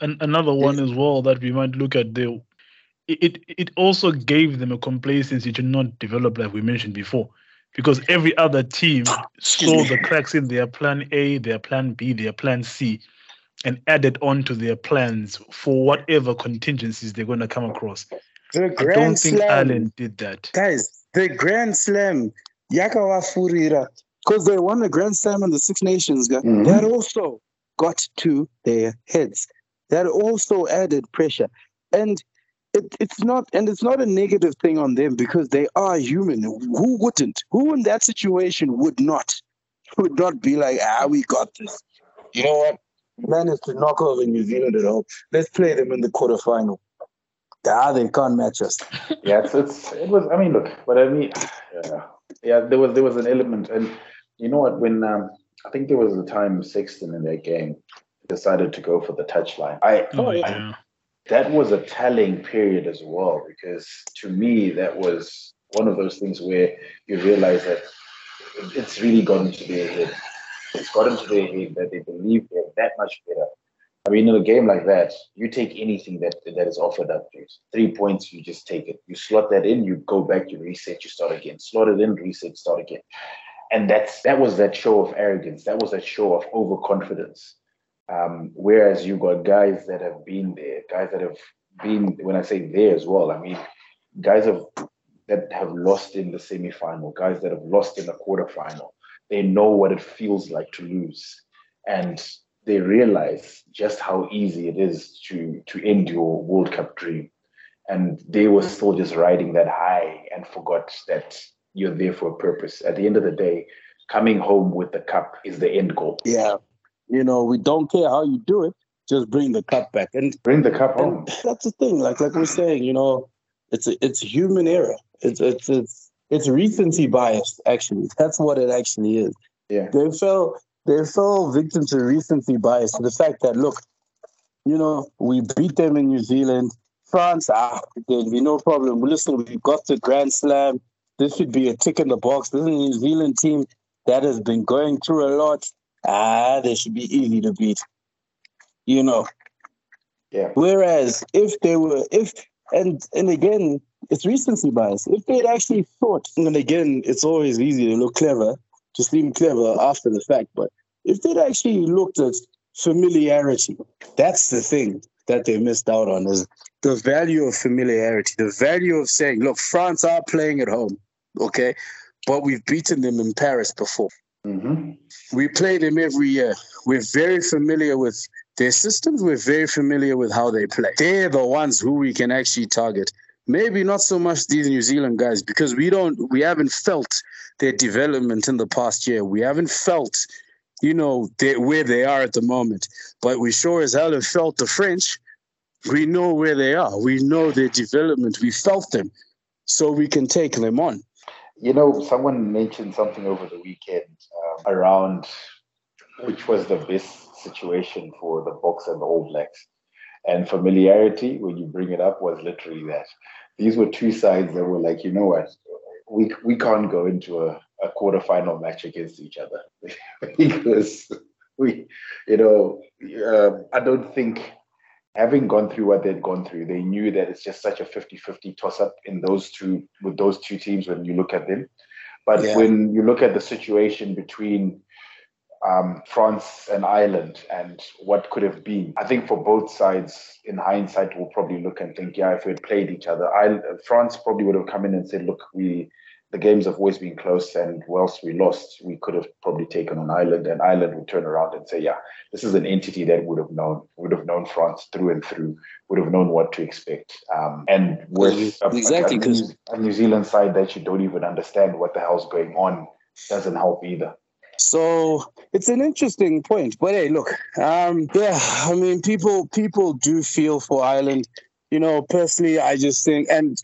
And another one as well that we might look at the it it also gave them a complacency to not develop like we mentioned before because every other team saw the cracks in their plan A, their plan B, their plan C, and added on to their plans for whatever contingencies they're going to come across. The Grand I don't think Slam, Ireland did that. Guys, the Grand Slam, Yakawa Furira, because they won the Grand Slam in the Six Nations, mm-hmm. that also got to their heads. That also added pressure. And it, it's not and it's not a negative thing on them because they are human. Who wouldn't? Who in that situation would not? Would not be like ah we got this. You know what? Managed to knock over new zealand at home. Let's play them in the quarterfinal. Ah they can't match us. Yeah it's, it's it was i mean look but i mean yeah, yeah there was there was an element. And you know what? When um, i think there was a time sexton in that game decided to go for the touchline i oh, yeah. I, that was a telling period as well because to me that was one of those things where you realize that it's really gotten to their head. It's gotten to their head that they believe they're that much better. I mean, in a game like that, you take anything that that is offered up to you. Three points, you just take it. You slot that in, you go back, you reset, you start again. Slot it in, reset, start again. And that's that was that show of arrogance. That was that show of overconfidence um, whereas you got guys that have been there, guys that have been, when I say there as well, I mean, guys have that have lost in the semifinal, guys that have lost in the quarterfinal. They know what it feels like to lose. And they realize just how easy it is to to end your World Cup dream. And they were still just riding that high and forgot that you're there for a purpose. At the end of the day, coming home with the cup is the end goal. Yeah. You know, we don't care how you do it. Just bring the cup back and bring the cup home. That's the thing. Like like we're saying, you know, it's a, it's human error. It's it's it's it's recency bias. Actually, that's what it actually is. Yeah, they fell they fell victim to recency bias the fact that look, you know, we beat them in New Zealand. France, ah, there'd be no problem. Listen, we got the Grand Slam. This should be a tick in the box. This is a New Zealand team that has been going through a lot ah, they should be easy to beat. You know. Yeah. Whereas if they were, if and and again, it's recency bias. If they'd actually thought, and again, it's always easy to look clever, to seem clever after the fact, but if they'd actually looked at familiarity, that's the thing that they missed out on is the value of familiarity, the value of saying, look, France are playing at home, okay, but we've beaten them in Paris before. Mm-hmm. We play them every year. We're very familiar with their systems. We're very familiar with how they play. They're the ones who we can actually target. Maybe not so much these New Zealand guys because we don't, we haven't felt their development in the past year. We haven't felt, you know, where they are at the moment. But we sure as hell have felt the French. We know where they are. We know their development. We felt them, so we can take them on. You know, someone mentioned something over the weekend um, around which was the best situation for the Boks and the All Blacks. And familiarity, when you bring it up, was literally that. These were two sides that were like, you know what, we we can't go into a, a quarterfinal match against each other because we, you know, uh, I don't think having gone through what they'd gone through, they knew that it's just such a 50-50 toss-up in those two with those two teams when you look at them. But yeah. when you look at the situation between um, France and Ireland and what could have been. I think for both sides, in hindsight, we'll probably look and think, yeah, if we had played each other, I, France probably would have come in and said, look, we the games have always been close, and whilst we lost, we could have probably taken on Ireland, and Ireland would turn around and say, yeah, this is an entity that would have known, would have known France through and through, would have known what to expect. Um, and with exactly because a, a New Zealand side that you don't even understand what the hell's going on doesn't help either. So it's an interesting point. But hey, look, um, yeah, I mean, people people do feel for Ireland. You know, personally, I just think, and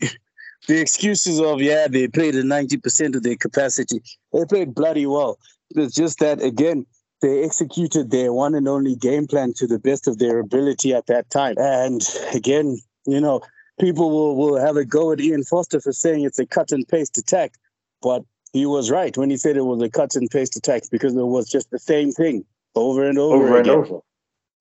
the excuses of yeah, they played at ninety percent of their capacity. They played bloody well. It's just that again, they executed their one and only game plan to the best of their ability at that time. And again, you know, people will, will have a go at Ian Foster for saying it's a cut and paste attack. But he was right when he said it was a cut and paste attack because it was just the same thing over and over, over again. and over,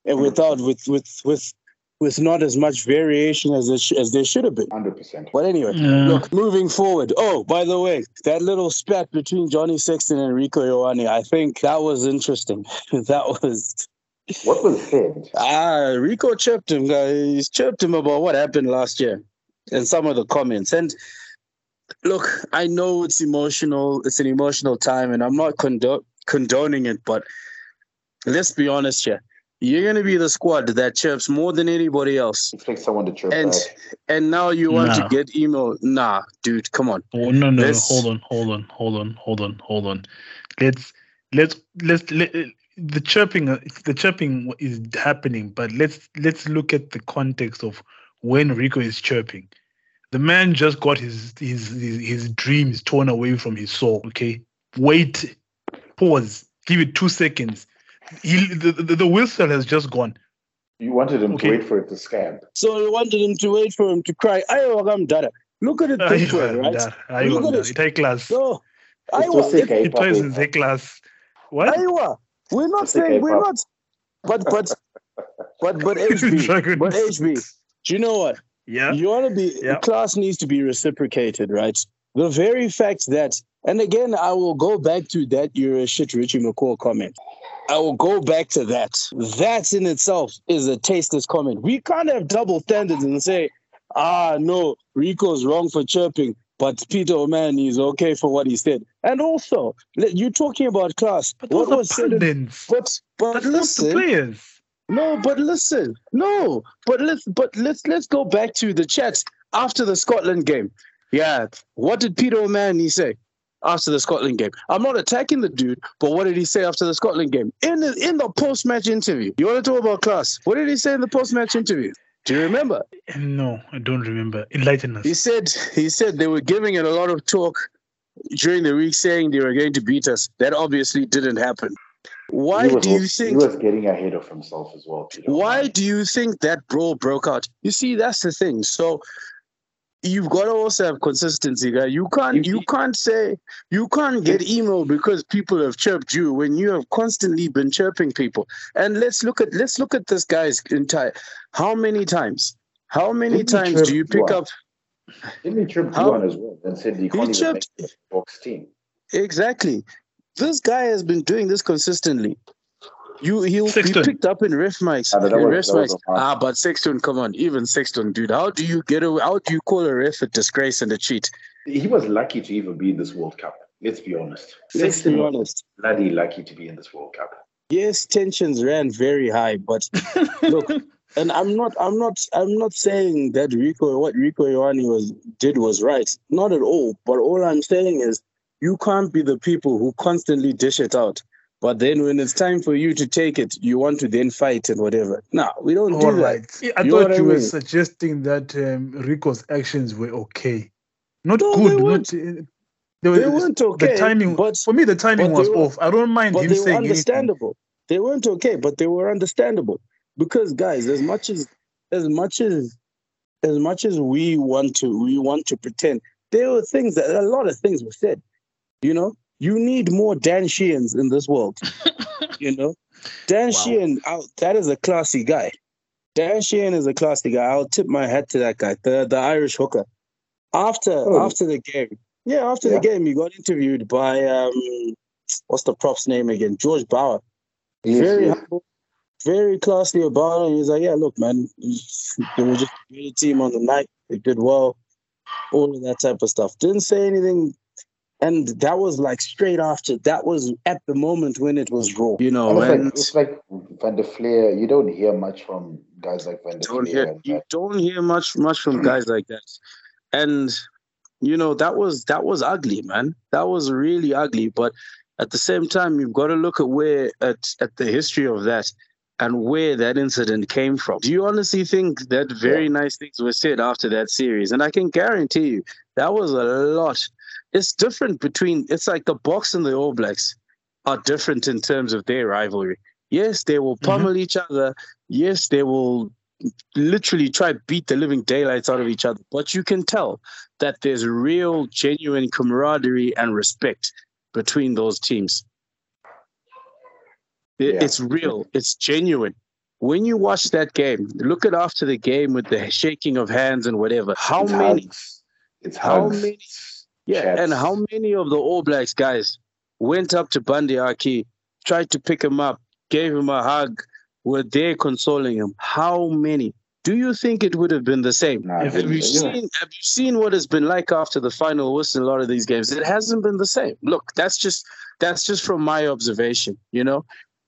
and without with with with with not as much variation as sh- as there should have been. Hundred percent. But anyway, yeah. look, moving forward. Oh, by the way, that little spat between Johnny Sexton and Rieko Ioane, I think that was interesting. that was. What was said? Ah, Rieko chirped him. Uh, he's chirped him about what happened last year, and some of the comments. And look, I know it's emotional. It's an emotional time, and I'm not condo- condoning it. But let's be honest here. You're gonna be the squad that chirps more than anybody else. Expect someone to chirp. And back. and now you want nah. to get email. Nah, dude, come on. Oh, no, no, let's... hold on, hold on, hold on, hold on, hold on. Let's let's let's let, the chirping the chirping is happening, but let's let's look at the context of when Rieko is chirping. The man just got his his his, his dreams torn away from his soul. Okay, wait, pause, give it two seconds. He, the, the, the whistle has just gone. You wanted him okay. to wait for it to scab. So you wanted him to wait for him to cry. I'm dada. Look at it this way, right? Look at it. It class. No, Iowa, it, it plays in the class. What? Iowa. We're not saying we're not. But but but but HB. but HB. Do you know what? Yeah. You want to be, yeah. class needs to be reciprocated, right? The very fact that, and again, I will go back to that you're a shit Richie McCaw comment. I will go back to that. That in itself is a tasteless comment. We can't have double standards and say, ah, no, Rieko's wrong for chirping, but Peter O'Mahony is okay for what he said. And also, you're talking about class. But what was said? But, but listen, players. No, but listen, no, but let's but let's let's go back to the chat after the Scotland game. Yeah, what did Peter O'Mahony say after the Scotland game? I'm not attacking the dude, but what did he say after the Scotland game in the in the post match interview? You want to talk about class? What did he say in the post match interview? Do you remember? No, I don't remember. Enlighten us. He said he said they were giving it a lot of talk during the week, saying they were going to beat us. That obviously didn't happen. Why was, do you think he was getting ahead of himself as well? Why do you think that brawl broke out? You see, that's the thing. So you've got to also have consistency, guy. You can't you can't say you can't get email because people have chirped you when you have constantly been chirping people. And let's look at let's look at this guy's entire how many times? How many Didn't times do you pick up? Didn't he chirp you on as well and said you can't he even chirped, Boks team? Exactly this guy has been doing this consistently. You he'll be picked up in ref mics. Ah, in ref mics. Ah, but Sexton, come on, even Sexton, dude. How do you get away? How do you call a ref a disgrace and a cheat? He was lucky to even be in this World Cup. Let's be honest. Let's Sexton be honest. Bloody lucky to be in this World Cup. Yes, tensions ran very high, but look, and I'm not, I'm not, I'm not saying that Rieko, what Rieko Ioane was did was right, not at all. But all I'm saying is you can't be the people who constantly dish it out. But then when it's time for you to take it, you want to then fight and whatever. No, we don't All do right. that. I you thought you I mean? were suggesting that um, Rieko's actions were okay. Not no, good. They weren't, not, uh, they, were, they weren't okay. The timing, but for me, the timing was were, off. I don't mind him saying understandable. Anything. They weren't okay, but they were understandable because, guys, as much as as much as as much as we want to we want to pretend there were things that a lot of things were said. You know, you need more Dan Sheehan's in this world. you know, Dan wow. Sheehan, that is a classy guy. Dan Sheehan is a classy guy. I'll tip my hat to that guy, the the Irish hooker. After oh. after the game, yeah, after yeah. the game, he got interviewed by um, what's the prop's name again? George Bower. Yes, very yes. humble, very classy about it. He's like, yeah, look, man, they were just a great team on the night. They did well, all of that type of stuff. Didn't say anything and that was like straight after. That was at the moment when it was raw, you know. And it's, like, it's like Van der Flier. You don't hear much from guys like Van der don't Hear, you don't hear much much from guys like that, and you know that was that was ugly, man. That was really ugly. But at the same time, you've got to look at where at at the history of that and where that incident came from. Do you honestly think that very yeah. nice things were said after that series? And I can guarantee you that was a lot it's different between it's like the Boks and the All Blacks are different in terms of their rivalry. Yes, they will mm-hmm. pummel mm-hmm. each other. Yes, they will literally try beat the living daylights out of each other. But you can tell that there's real, genuine camaraderie and respect between those teams. Yeah. It's real. It's genuine. When you watch that game, look at after the game with the shaking of hands and whatever. How it's many? Hugs. It's how hugs. many? Yeah, chats. and how many of the All Blacks guys went up to Bundee Aki, tried to pick him up, gave him a hug, were there consoling him? How many? Do you think it would have been the same? Nah, have, you seen, have you seen what it's been like after the final whistle in a lot of these games? It hasn't been the same. Look, that's just that's just from my observation. You know,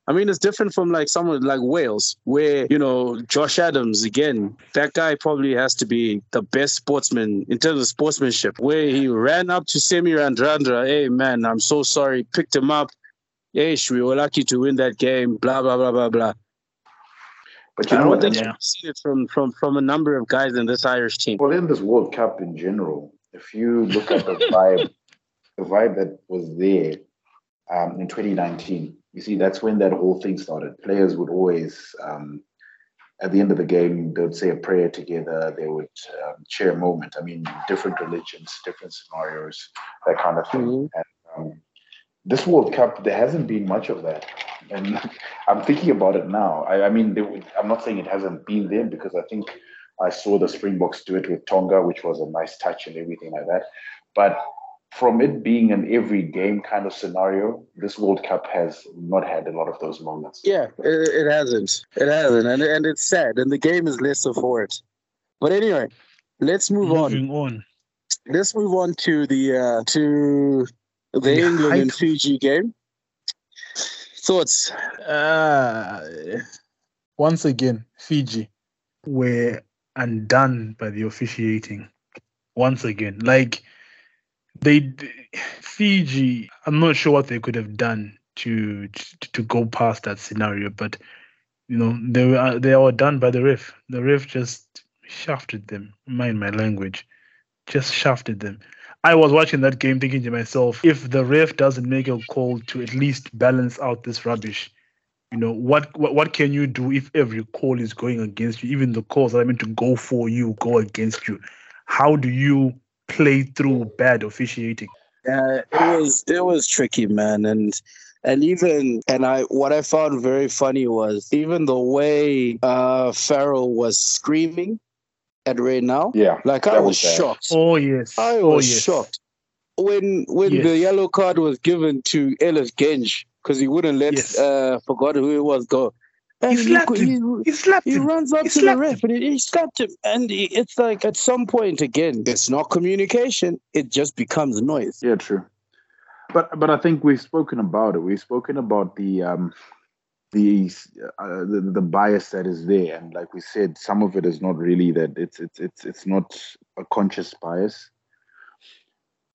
I mean, it's different from like someone like Wales, where, you know, Josh Adams, again, that guy probably has to be the best sportsman in terms of sportsmanship, where he ran up to Semi Radradra, hey, man, I'm so sorry, picked him up. Hey, we were lucky to win that game, blah, blah, blah, blah, blah. But you I know what? Think yeah. You've seen it from, from, from a number of guys in this Irish team. Well, in this World Cup in general, if you look at the vibe, the vibe that was there um, in 2019, you see, that's when that whole thing started. Players would always, um, at the end of the game, they would say a prayer together. They would um, share a moment. I mean, different religions, different scenarios, that kind of thing. Mm-hmm. And, um, this World Cup, there hasn't been much of that. And I'm thinking about it now. I, I mean, would, I'm not saying it hasn't been there because I think I saw the Springboks do it with Tonga, which was a nice touch and everything like that. But from it being an every game kind of scenario, this World Cup has not had a lot of those moments. Yeah, it, it hasn't. It hasn't, and and it's sad, and the game is lesser for it. But anyway, let's move Moving on. on. Let's move on to the uh, to the, the England and Fiji game. Thoughts? Uh, once again, Fiji were undone by the officiating. Once again, like they Fiji. I'm not sure what they could have done to to go past that scenario, but you know they were uh, they were done by the ref. The ref just shafted them. Mind my language, just shafted them. I was watching that game thinking to myself, if the ref doesn't make a call to at least balance out this rubbish, you know what what, what can you do if every call is going against you? Even the calls that are meant to go for you go against you. How do you play through bad officiating. Yeah, it was it was tricky, man, and and even and I what I found very funny was even the way uh Farrell was screaming at Raynal. Yeah, like I was, was shocked. Oh yes, I oh, was yes. shocked when when yes. the yellow card was given to Ellis Genge because he wouldn't let yes. uh forgot who it was go. And he slapped he, him. He, he slapped he him. runs up he to the ref and he slapped him. And he, it's like at some point again, it's not communication. It just becomes noise. Yeah, true. But but I think we've spoken about it. We've spoken about the um the uh, the, the bias that is there, and like we said, some of it is not really that. It's it's it's it's not a conscious bias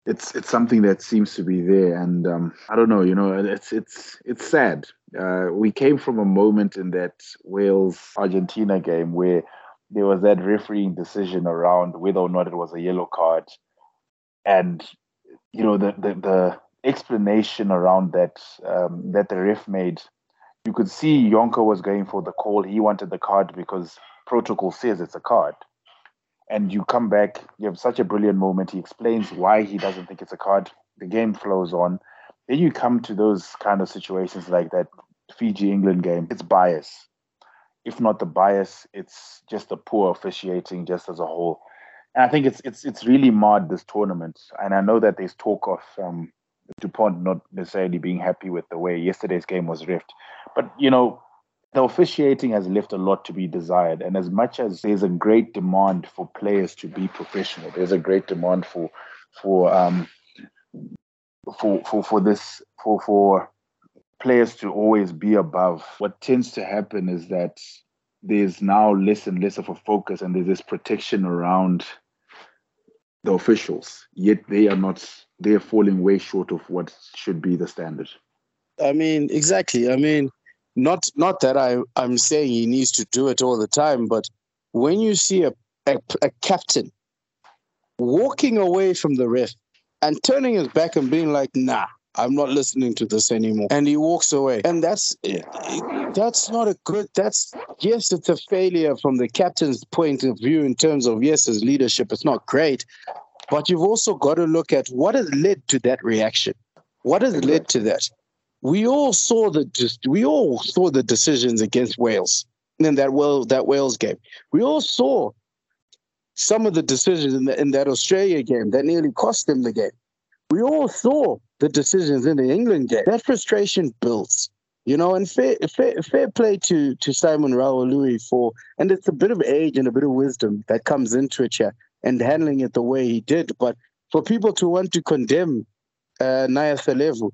it's it's something that seems to be there and um, i don't know you know it's it's it's sad uh, we came from a moment in that wales argentina game where there was that refereeing decision around whether or not it was a yellow card and you know the the, the explanation around that um, that the ref made you could see Jonker was going for the call he wanted the card because protocol says it's a card and you come back, you have such a brilliant moment. He explains why he doesn't think it's a card. The game flows on. Then you come to those kind of situations like that Fiji England game. It's bias. If not the bias, it's just the poor officiating just as a whole. And I think it's it's it's really marred this tournament. And I know that there's talk of um, Dupont not necessarily being happy with the way yesterday's game was riffed. But you know, the officiating has left a lot to be desired. And as much as there's a great demand for players to be professional, there's a great demand for for um for for for this for for players to always be above. What tends to happen is that there's now less and less of a focus and there's this protection around the officials, yet they are not they're falling way short of what should be the standard. I mean, exactly. I mean, not not that I I'm saying he needs to do it all the time, but when you see a, a, a captain walking away from the ref and turning his back and being like, "Nah, I'm not listening to this anymore," and he walks away, and that's that's not a good. That's yes, it's a failure from the captain's point of view in terms of yes, his leadership. It's not great, but you've also got to look at what has led to that reaction. What has led to that? we all saw the just we all saw the decisions against Wales in that well that Wales game. We all saw some of the decisions in, the, in that Australia game that nearly cost them the game. We all saw the decisions in the England game. That frustration builds, you know. And fair fair, fair play to to Simon Louis for, and it's a bit of age and a bit of wisdom that comes into it here and handling it the way he did. But for people to want to condemn uh, Nayacalevu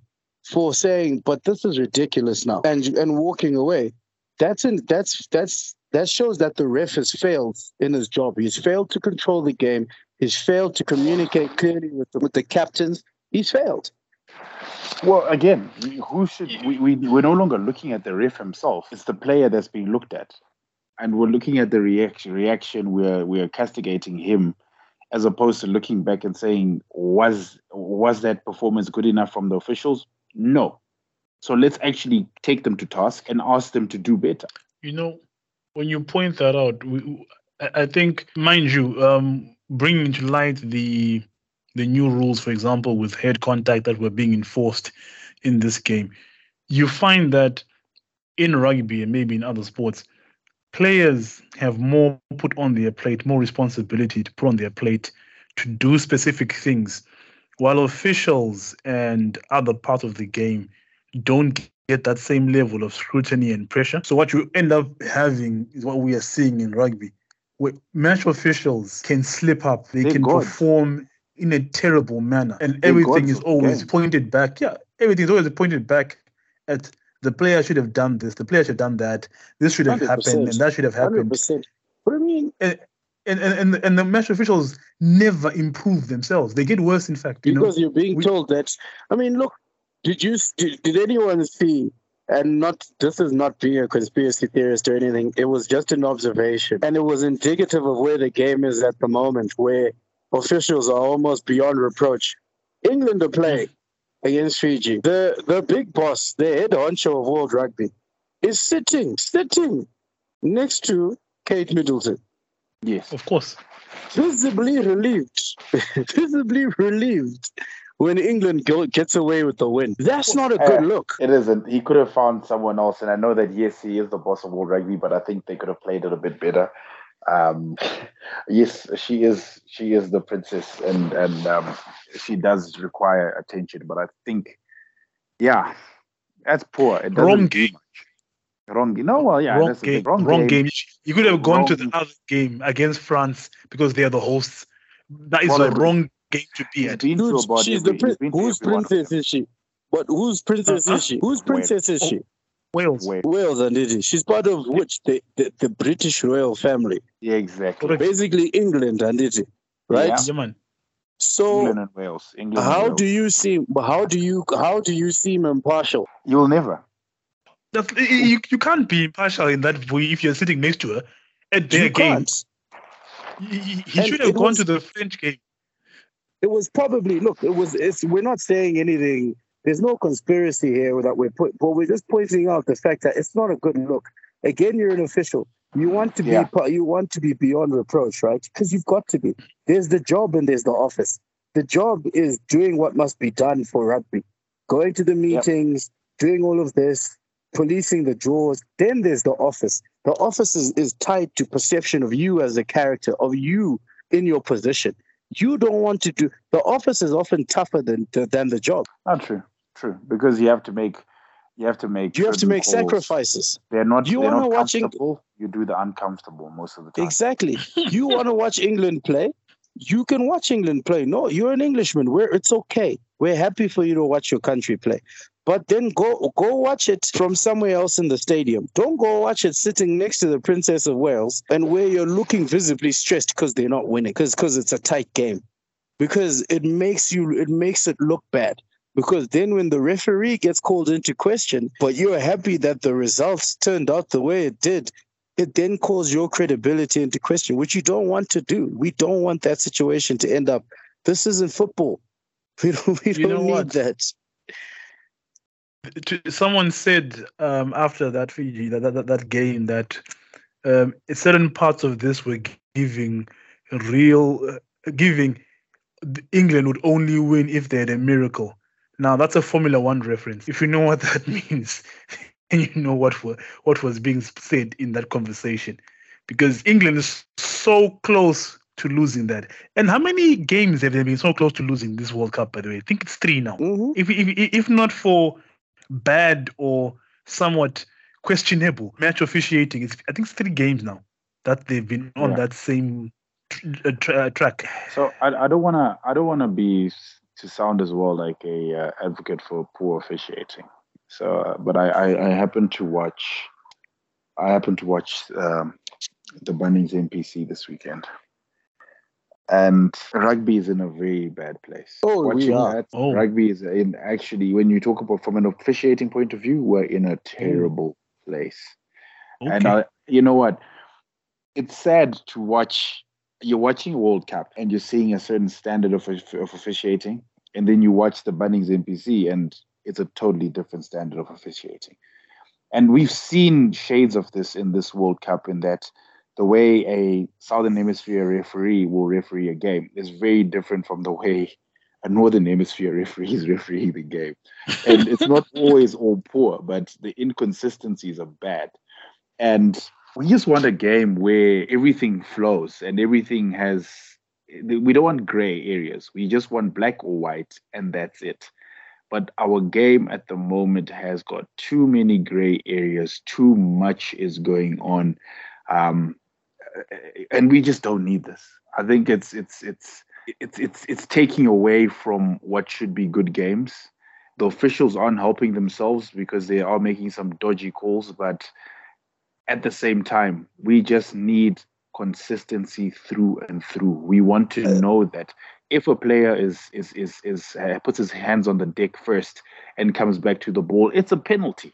for saying, "But this is ridiculous now," and and walking away. That's in that's that's that shows that the ref has failed in his job. He's failed to control the game. He's failed to communicate clearly with the, with the captains. He's failed. Well, again, who should we, we we're no longer looking at the ref himself. It's the player that's being looked at, and we're looking at the reaction. Reaction. We're we're castigating him, as opposed to looking back and saying, was was that performance good enough from the officials? No. So let's actually take them to task and ask them to do better. You know, when you point that out, we, I think, mind you, um, bringing to light the the new rules, for example, with head contact that were being enforced in this game, you find that in rugby and maybe in other sports, players have more put on their plate, more responsibility to put on their plate to do specific things while officials and other parts of the game don't get that same level of scrutiny and pressure. So what you end up having is what we are seeing in rugby, where match officials can slip up, they Thank can God. perform in a terrible manner, and Thank everything God is always game. pointed back. Yeah, everything is always pointed back at the player should have done this, the player should have done that, this should have 100%. happened, and that should have happened. 100%. What do you mean? And, and, and and the match officials never improve themselves. They get worse, in fact. You because know? you're being we, told that. I mean, look, did you did, did anyone see? And not this is not being a conspiracy theorist or anything. It was just an observation, and it was indicative of where the game is at the moment, where officials are almost beyond reproach. England are playing against Fiji. The the big boss, the head honcho of world rugby, is sitting sitting next to Kate Middleton. Yes. Of course. Visibly relieved. Visibly relieved when England go, gets away with the win. That's not a good uh, look. It isn't. He could have found someone else. And I know that, yes, he is the boss of world rugby, but I think they could have played it a bit better. Um, yes, she is. She is the princess, and and um, she does require attention. But I think, yeah, that's poor. It Wrong game. Wrong. game. No, well, yeah, wrong game. Wrong, wrong game. game. You could have gone wrong. to the other game against France because they are the hosts. That is well, the wrong game to be at. Who's, she's the prin- whose princess is she? But Whose princess uh, is she? Whose princess is she? Wales. Wales, Wales and it is. She's part of which the, the, the British royal family. Yeah, exactly. Basically England and it, right? Yeah, yeah. So England and Wales. England how and Wales. do you see? How do you? How do you seem impartial? You'll never you, you can't be impartial in that way if you're sitting next to her at their game. He, he should have gone was, to the French game. It was probably look. It was. It's. We're not saying anything. There's no conspiracy here that we're put, but we're just pointing out the fact that it's not a good look. Again, you're an official. You want to be Yeah. you want to be beyond reproach, right? Because you've got to be. There's the job and there's the office. The job is doing what must be done for rugby, going to the meetings, doing all of this, policing the draws. Then there's the office. The office is, is tied to perception of you as a character, of you in your position. You don't want to do the office is often tougher than than the job. Not true. True. Because you have to make you have to make You have to make calls. sacrifices. They're not You they're wanna watch Eng- comfortable. You do the uncomfortable most of the time. Exactly. You want to watch England play? You can watch England play. No, you're an Englishman. We're it's okay. We're happy for you to watch your country play. But then go go watch it from somewhere else in the stadium. Don't go watch it sitting next to the Princess of Wales and where you're looking visibly stressed because they're not winning, because because it's a tight game. Because it makes you it makes it look bad. Because then when the referee gets called into question, but you're happy that the results turned out the way it did, it then calls your credibility into question, which you don't want to do. We don't want that situation to end up. This isn't football. We don't, we You don't need what? that. To, someone said um, after that Fiji that that, that, that game that um, certain parts of this were giving real uh, giving England would only win if they had a miracle. Now that's a Formula One reference. If you know what that means, and you know what wa- what was being said in that conversation, because England is so close to losing that. And how many games have they been so close to losing this World Cup? By the way, I think it's three now Mhm. if, if if not for bad or somewhat questionable match officiating, it's I think it's three games now that they've been on Yeah. that same tr- uh, tra- uh, track. So I, I don't wanna I don't wanna be to sound as well like a uh, advocate for poor officiating. So, uh, but I, I I happen to watch I happen to watch um, the Bunnings NPC this weekend, and rugby is in a very bad place. Oh, we Watching are. that, Oh. rugby is in actually when you talk about from an officiating point of view, we're in a oh. terrible place. And Okay. I, you know what? It's sad to watch. You're watching World Cup and you're seeing a certain standard of, of officiating, and then you watch the Bunnings NPC and it's a totally different standard of officiating. And we've seen shades of this in this World Cup in that the way a Southern Hemisphere referee will referee a game is very different from the way a Northern Hemisphere referee is refereeing the game. And it's not always all poor, but the inconsistencies are bad. And we just want a game where everything flows and everything has we don't want gray areas. We just want black or white, and that's it. But our game at the moment has got too many gray areas. Too much is going on, um, and we just don't need this. I think it's it's it's it's it's it's taking away from what should be good games. The officials aren't helping themselves because they are making some dodgy calls, but at the same time, we just need consistency through and through. We want to know that if a player is is is is uh, puts his hands on the deck first and comes back to the ball, it's a penalty.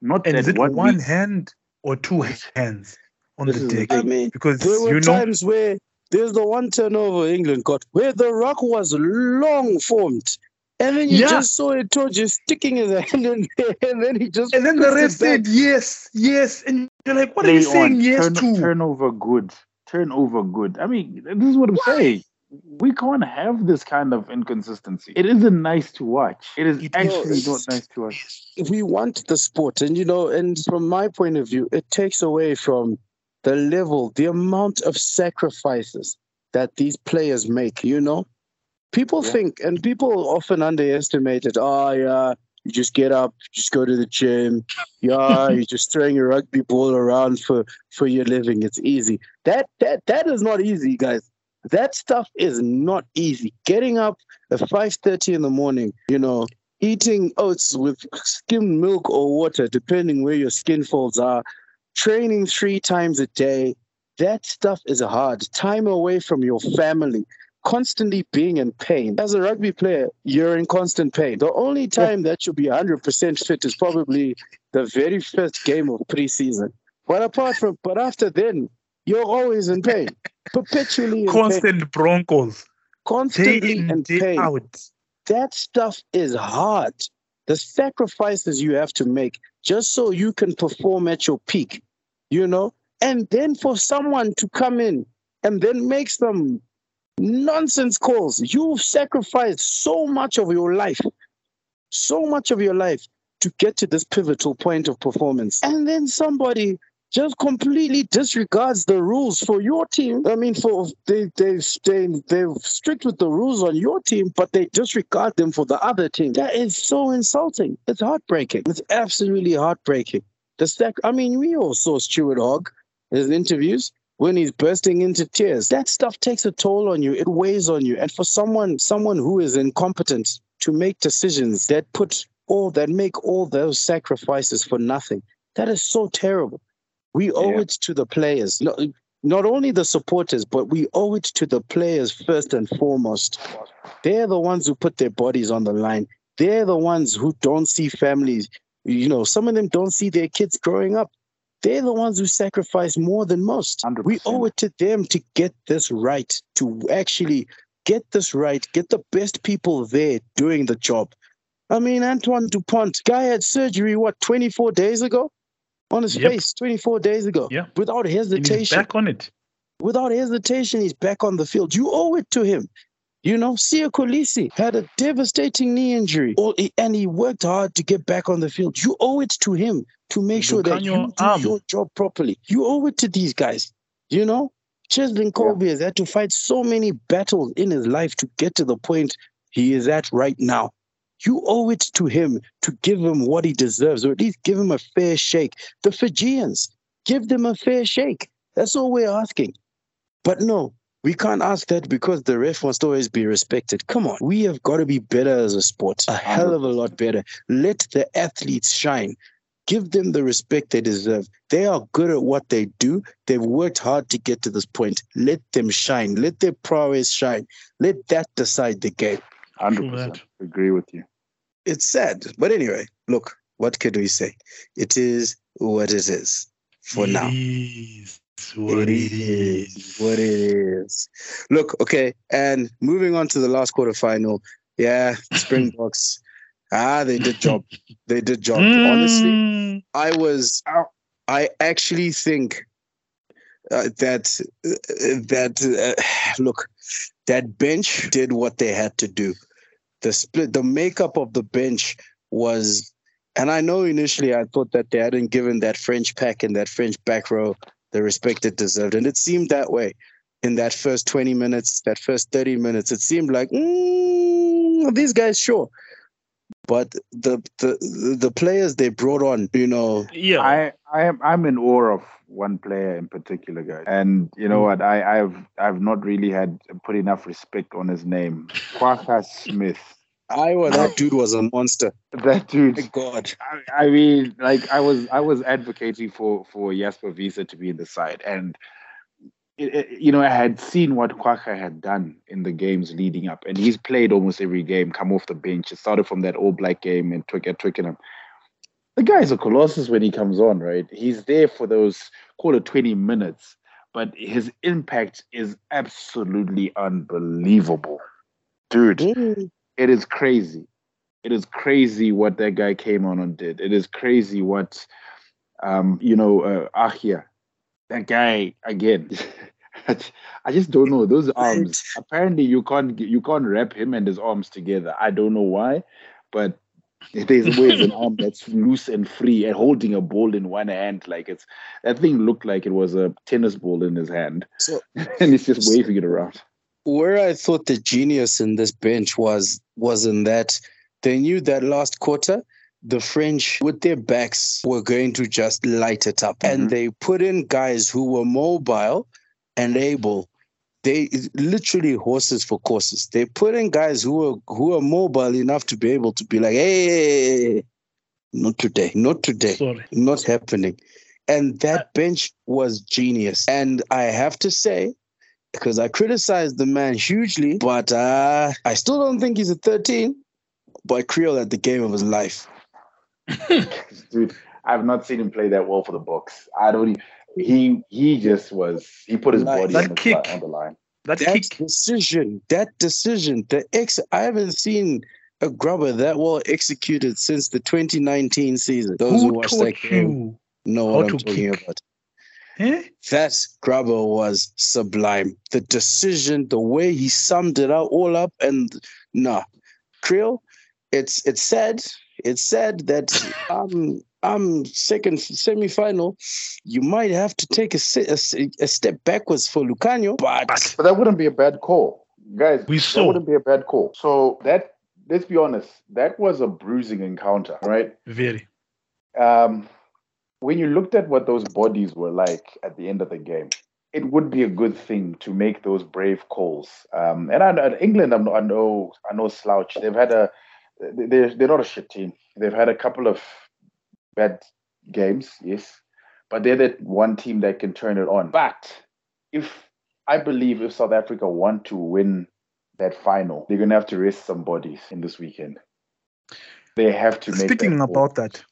Not and that is it what one hand or two hands on This the is the deck? I mean, Because there were you know, times where there's the one turnover England got where the rock was long formed. And then you Yeah. just saw it towards you sticking his hand in there, and then he just and then the puts it ref said yes, yes, and you're like, what are you saying on, yes turn, to? turnover good, turnover good. I mean, this is what I'm saying. We can't have this kind of inconsistency. It isn't nice to watch. It is It actually is. not nice to watch. we want the sport and you know and from my point of view it takes away from the level the amount of sacrifices that these players make you know? People Yeah. think and people often underestimate it. Oh yeah you just get up just go to the gym. Yeah you're just throwing a rugby ball around for for your living. It's easy. That that that is not easy guys. That stuff is not easy. Getting up at 5.30 in the morning you know eating oats with skim milk or water, depending where your skin folds are, training three times a day, that stuff is hard. Time away from your family, constantly being in pain. As a rugby player, you're in constant pain. The only time that you'll be 100% fit is probably the very first game of preseason. But apart from, but after then, you're always in pain, perpetually in pain, Constant Broncos, day constantly in, in day pain out. that stuff is hard. The sacrifices you have to make just so you can perform at your peak, you know, And then for someone to come in and then make some nonsense calls, you've sacrificed so much of your life, so much of your life to get to this pivotal point of performance. And then somebody just completely disregards the rules for your team. I mean, for they they they they're strict with the rules on your team, but they disregard them for the other team. That is so insulting. It's heartbreaking. It's absolutely heartbreaking. The stack. I mean, we all saw Stuart Hogg his interviews when he's bursting into tears. That stuff takes a toll on you. It weighs on you. And for someone someone who is incompetent to make decisions that put all that make all those sacrifices for nothing. That is so terrible. We owe yeah. it to the players, not, not only the supporters, but we owe it to the players first and foremost. They're the ones who put their bodies on the line. They're the ones who don't see families. You know, some of them don't see their kids growing up. They're the ones who sacrifice more than most. 100%. We owe it to them to get this right, to actually get this right, get the best people there doing the job. I mean, Antoine Dupont, guy had surgery, what, 24 days ago? On his yep. face 24 days ago. Yeah. Without hesitation. back on it. Without hesitation, he's back on the field. You owe it to him. You know, Siya Kolisi had a devastating knee injury, and he worked hard to get back on the field. You owe it to him to make sure that you do arm. your job properly. You owe it to these guys. You know, Cheslin Kolbe yeah. has had to fight so many battles in his life to get to the point he is at right now. You owe it to him to give him what he deserves, or at least give him a fair shake. The Fijians, give them a fair shake. That's all we're asking. But no, we can't ask that because the ref must always be respected. Come on, we have got to be better as a sport, a hell of a lot better. Let the athletes shine. Give them the respect they deserve. They are good at what they do. They've worked hard to get to this point. Let them shine. Let their prowess shine. Let that decide the game. 100% agree with you it's sad. But anyway, look, what can we say? It is what it is for it now. Is what it is. What it is. Look, okay, and moving on to the last quarterfinal. Yeah, Springboks. ah, they did job. They did job. Mm. Honestly, I was. I actually think uh, that uh, that uh, look, that bench did what they had to do the split, the makeup of the bench was, and I know initially I thought that they hadn't given that French pack and that French back row the respect it deserved, and it seemed that way in that first 20 minutes, that first 30 minutes. It seemed like mm, these guys, sure. But the the the players they brought on, you know, yeah, I I am I'm in awe of one player in particular, guys. And you know mm. what? I, I've I've not really had put enough respect on his name. Kwagga Smith. Iowa, that dude was a monster. That dude. God. I, I, mean, like I was I was advocating for for Jasper Wiese to be in the side. And it, it, you know, I had seen what Kwagga had done in the games leading up, and he's played almost every game, come off the bench. It started from that all black game in Twick at Twickenham the guy's a colossus when he comes on, right? He's there for those call it 20 minutes, but his impact is absolutely unbelievable. Dude, it is crazy. It is crazy what that guy came on and did. It is crazy what um, you know, uh, Ahia, that guy again. I just don't know those arms. Apparently, you can't you can't wrap him and his arms together. I don't know why, but there's always an arm that's loose and free and holding a ball in one hand. Like it's that thing looked like it was a tennis ball in his hand. So, and he's just waving it around. Where I thought the genius in this bench was was in that they knew that last quarter the French with their backs were going to just light it up. Mm-hmm. And they put in guys who were mobile and able they literally horses for courses. They put in guys who are who are mobile enough to be able to be like, hey, not today, not today, Sorry. not happening. And that bench was genius. And I have to say, because I criticized the man hugely, but uh, I still don't think he's a 13. But Kriel at the game of his life. Dude, I've not seen him play that well for the Boks. I don't even he he just was he put his body that on, kick, the, on the line. That, that kick. decision, that decision, the ex I haven't seen a grubber that well executed since the 2019 season. Those who, who watched that game know what I'm talking kick? about. Eh? That grubber was sublime. The decision, the way he summed it out all up, and nah, Kriel, it's it's sad. It's sad that um um second semi-final, you might have to take a, a, a step backwards for Lukhanyo, but but that wouldn't be a bad call, guys. We saw that wouldn't be a bad call. So that let's be honest, that was a bruising encounter, right? Very. Um, when you looked at what those bodies were like at the end of the game, it would be a good thing to make those brave calls. Um, and I, I, England, I'm, I know, I know slouch. They've had a, they're they're not a shit team. They've had a couple of bad games, yes, but they're that one team that can turn it on. But if I believe if South Africa want to win that final, they're gonna have to rest some bodies in this weekend. They have to make. Speaking that about that,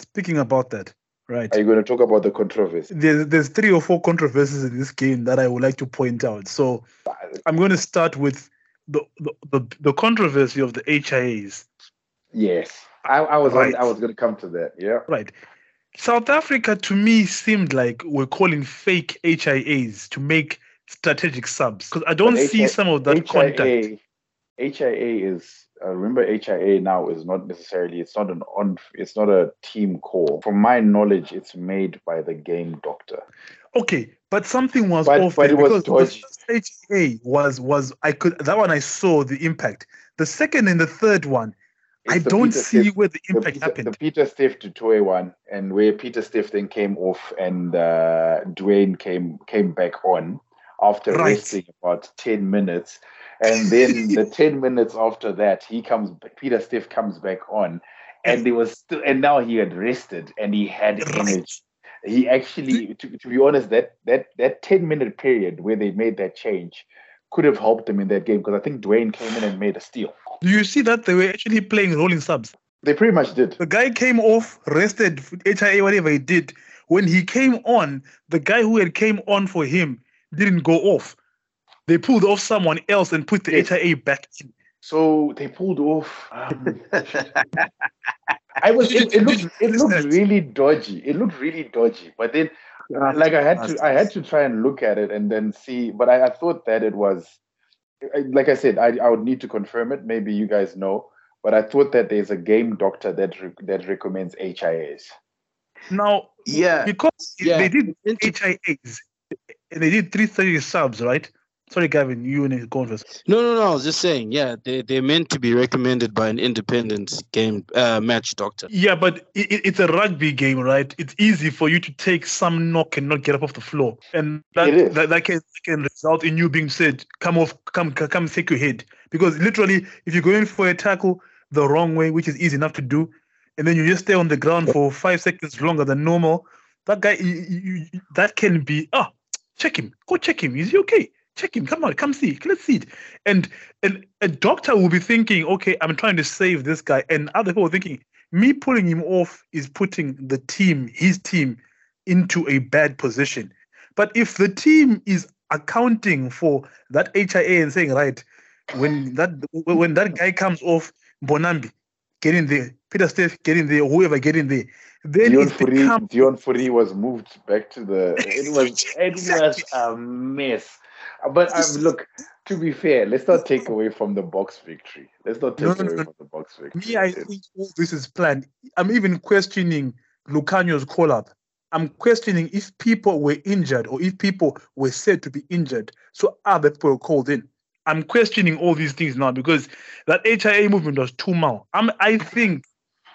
speaking about that, right? Are you going to talk about the controversy? There's, there's three or four controversies in this game that I would like to point out. So I'm going to start with the the, the, the controversy of the HIAs. Yes, I, I was Right. on, I was going to come to that. Yeah. Right. South Africa to me seemed like we're calling fake HIAs to make strategic subs because I don't But see HI some of that contact. HIA, HIA is uh, remember HIA now is not necessarily it's not an on it's not a team call. From my knowledge, it's made by the game doctor. Okay, but something was But- off but it was because dodgy. the first HIA was was I could that one I saw the impact. The second and the third one, I don't Peter see Steph- where the the impact Peter, happened. the Pieter-Steph du Toit one, and where Peter Stiff then came off and uh, Duane came came back on after Right. resting about ten minutes, and then the ten minutes after that, he comes. Peter Stiff comes back on, and there was still, and now he had rested and he had Right. energy. He actually, to, to be honest, that that that ten minute period where they made that change could have helped them in that game because I think Duane came in and made a steal. Do you see that they were actually playing rolling subs? They pretty much did. The guy came off, rested, HIA, whatever he did. When he came on, the guy who had came on for him didn't go off. They pulled off someone else and put the Yes. HIA back in. So they pulled off. Um, I was. It, it looked. It looked really dodgy. It looked really dodgy. But then, Uh, like I had to. I had to try and look at it and then see. But I, I thought that it was. I- Like I said, I, I would need to confirm it. Maybe you guys know. But I thought that there's a game doctor that re- that recommends HIAs. Now, yeah, because Yeah. they did HIAs and they did 330 subs, right? Sorry, Gavin, you and go on first. No, no, no. I was just saying, yeah, they they're meant to be recommended by an independent game uh, match doctor. Yeah, but it, it- it's a rugby game, right? It's easy for you to take some knock and not get up off the floor, and that that, that can can result in you being said, "Come off, come come come take your head." Because literally, if you go in for a tackle the wrong way, which is easy enough to do, and then you just stay on the ground for five seconds longer than normal, that guy, you, you, you- that can be ah, check him, go check him. Is he okay? Check him. Come on, come see. Let's see it. And and a doctor will be thinking, okay, I'm trying to save this guy, and other people are thinking, me pulling him off is putting the team, his team, into a bad position. But if the team is accounting for that HIA and saying, right, when that when that guy comes off, Mbonambi, get in there, Pieter-Steph, get in there, whoever get in there, then Deon become Deon Fourie was moved back to the. It was it was a mess. But um, look, to be fair, let's not take away from the Boks victory. Let's not take No, away no. from the Boks victory. Me, I think all this is planned. I'm even questioning Lukhanyo's call up. I'm questioning if people were injured or if people were said to be injured. So other people were called in. I'm questioning all these things now because that HIA movement was too mal. I'm, I think,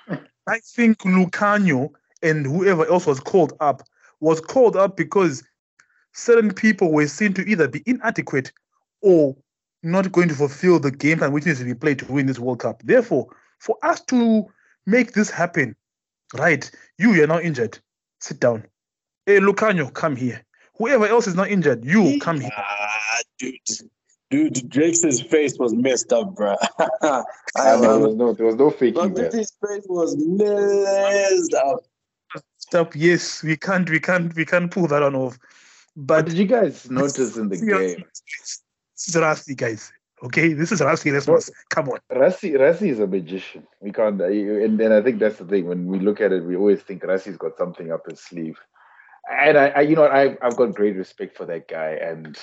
I think Lukhanyo and whoever else was called up was called up because certain people were seen to either be inadequate or not going to fulfill the game plan which needs to be played to win this World Cup. Therefore, for us to make this happen, right? You, you're now injured. Sit down. Hey, Lukhanyo, come here. Whoever else is not injured, you come here. Ah, dude, dude, Drake's face was messed up, bro. I know, there was no, there was no faking that. His face was messed up. Stop. Yes, we can't, we can't, we can't pull that one off. But But did you guys notice in the game? this is Rusty, guys. Okay, this is Rusty Response. Come on. Rassie, Rassie is a magician. We can't, uh, and, and I think that's the thing. When we look at it, we always think Rassie's got something up his sleeve. and I, I you know, I I've got great respect for that guy, and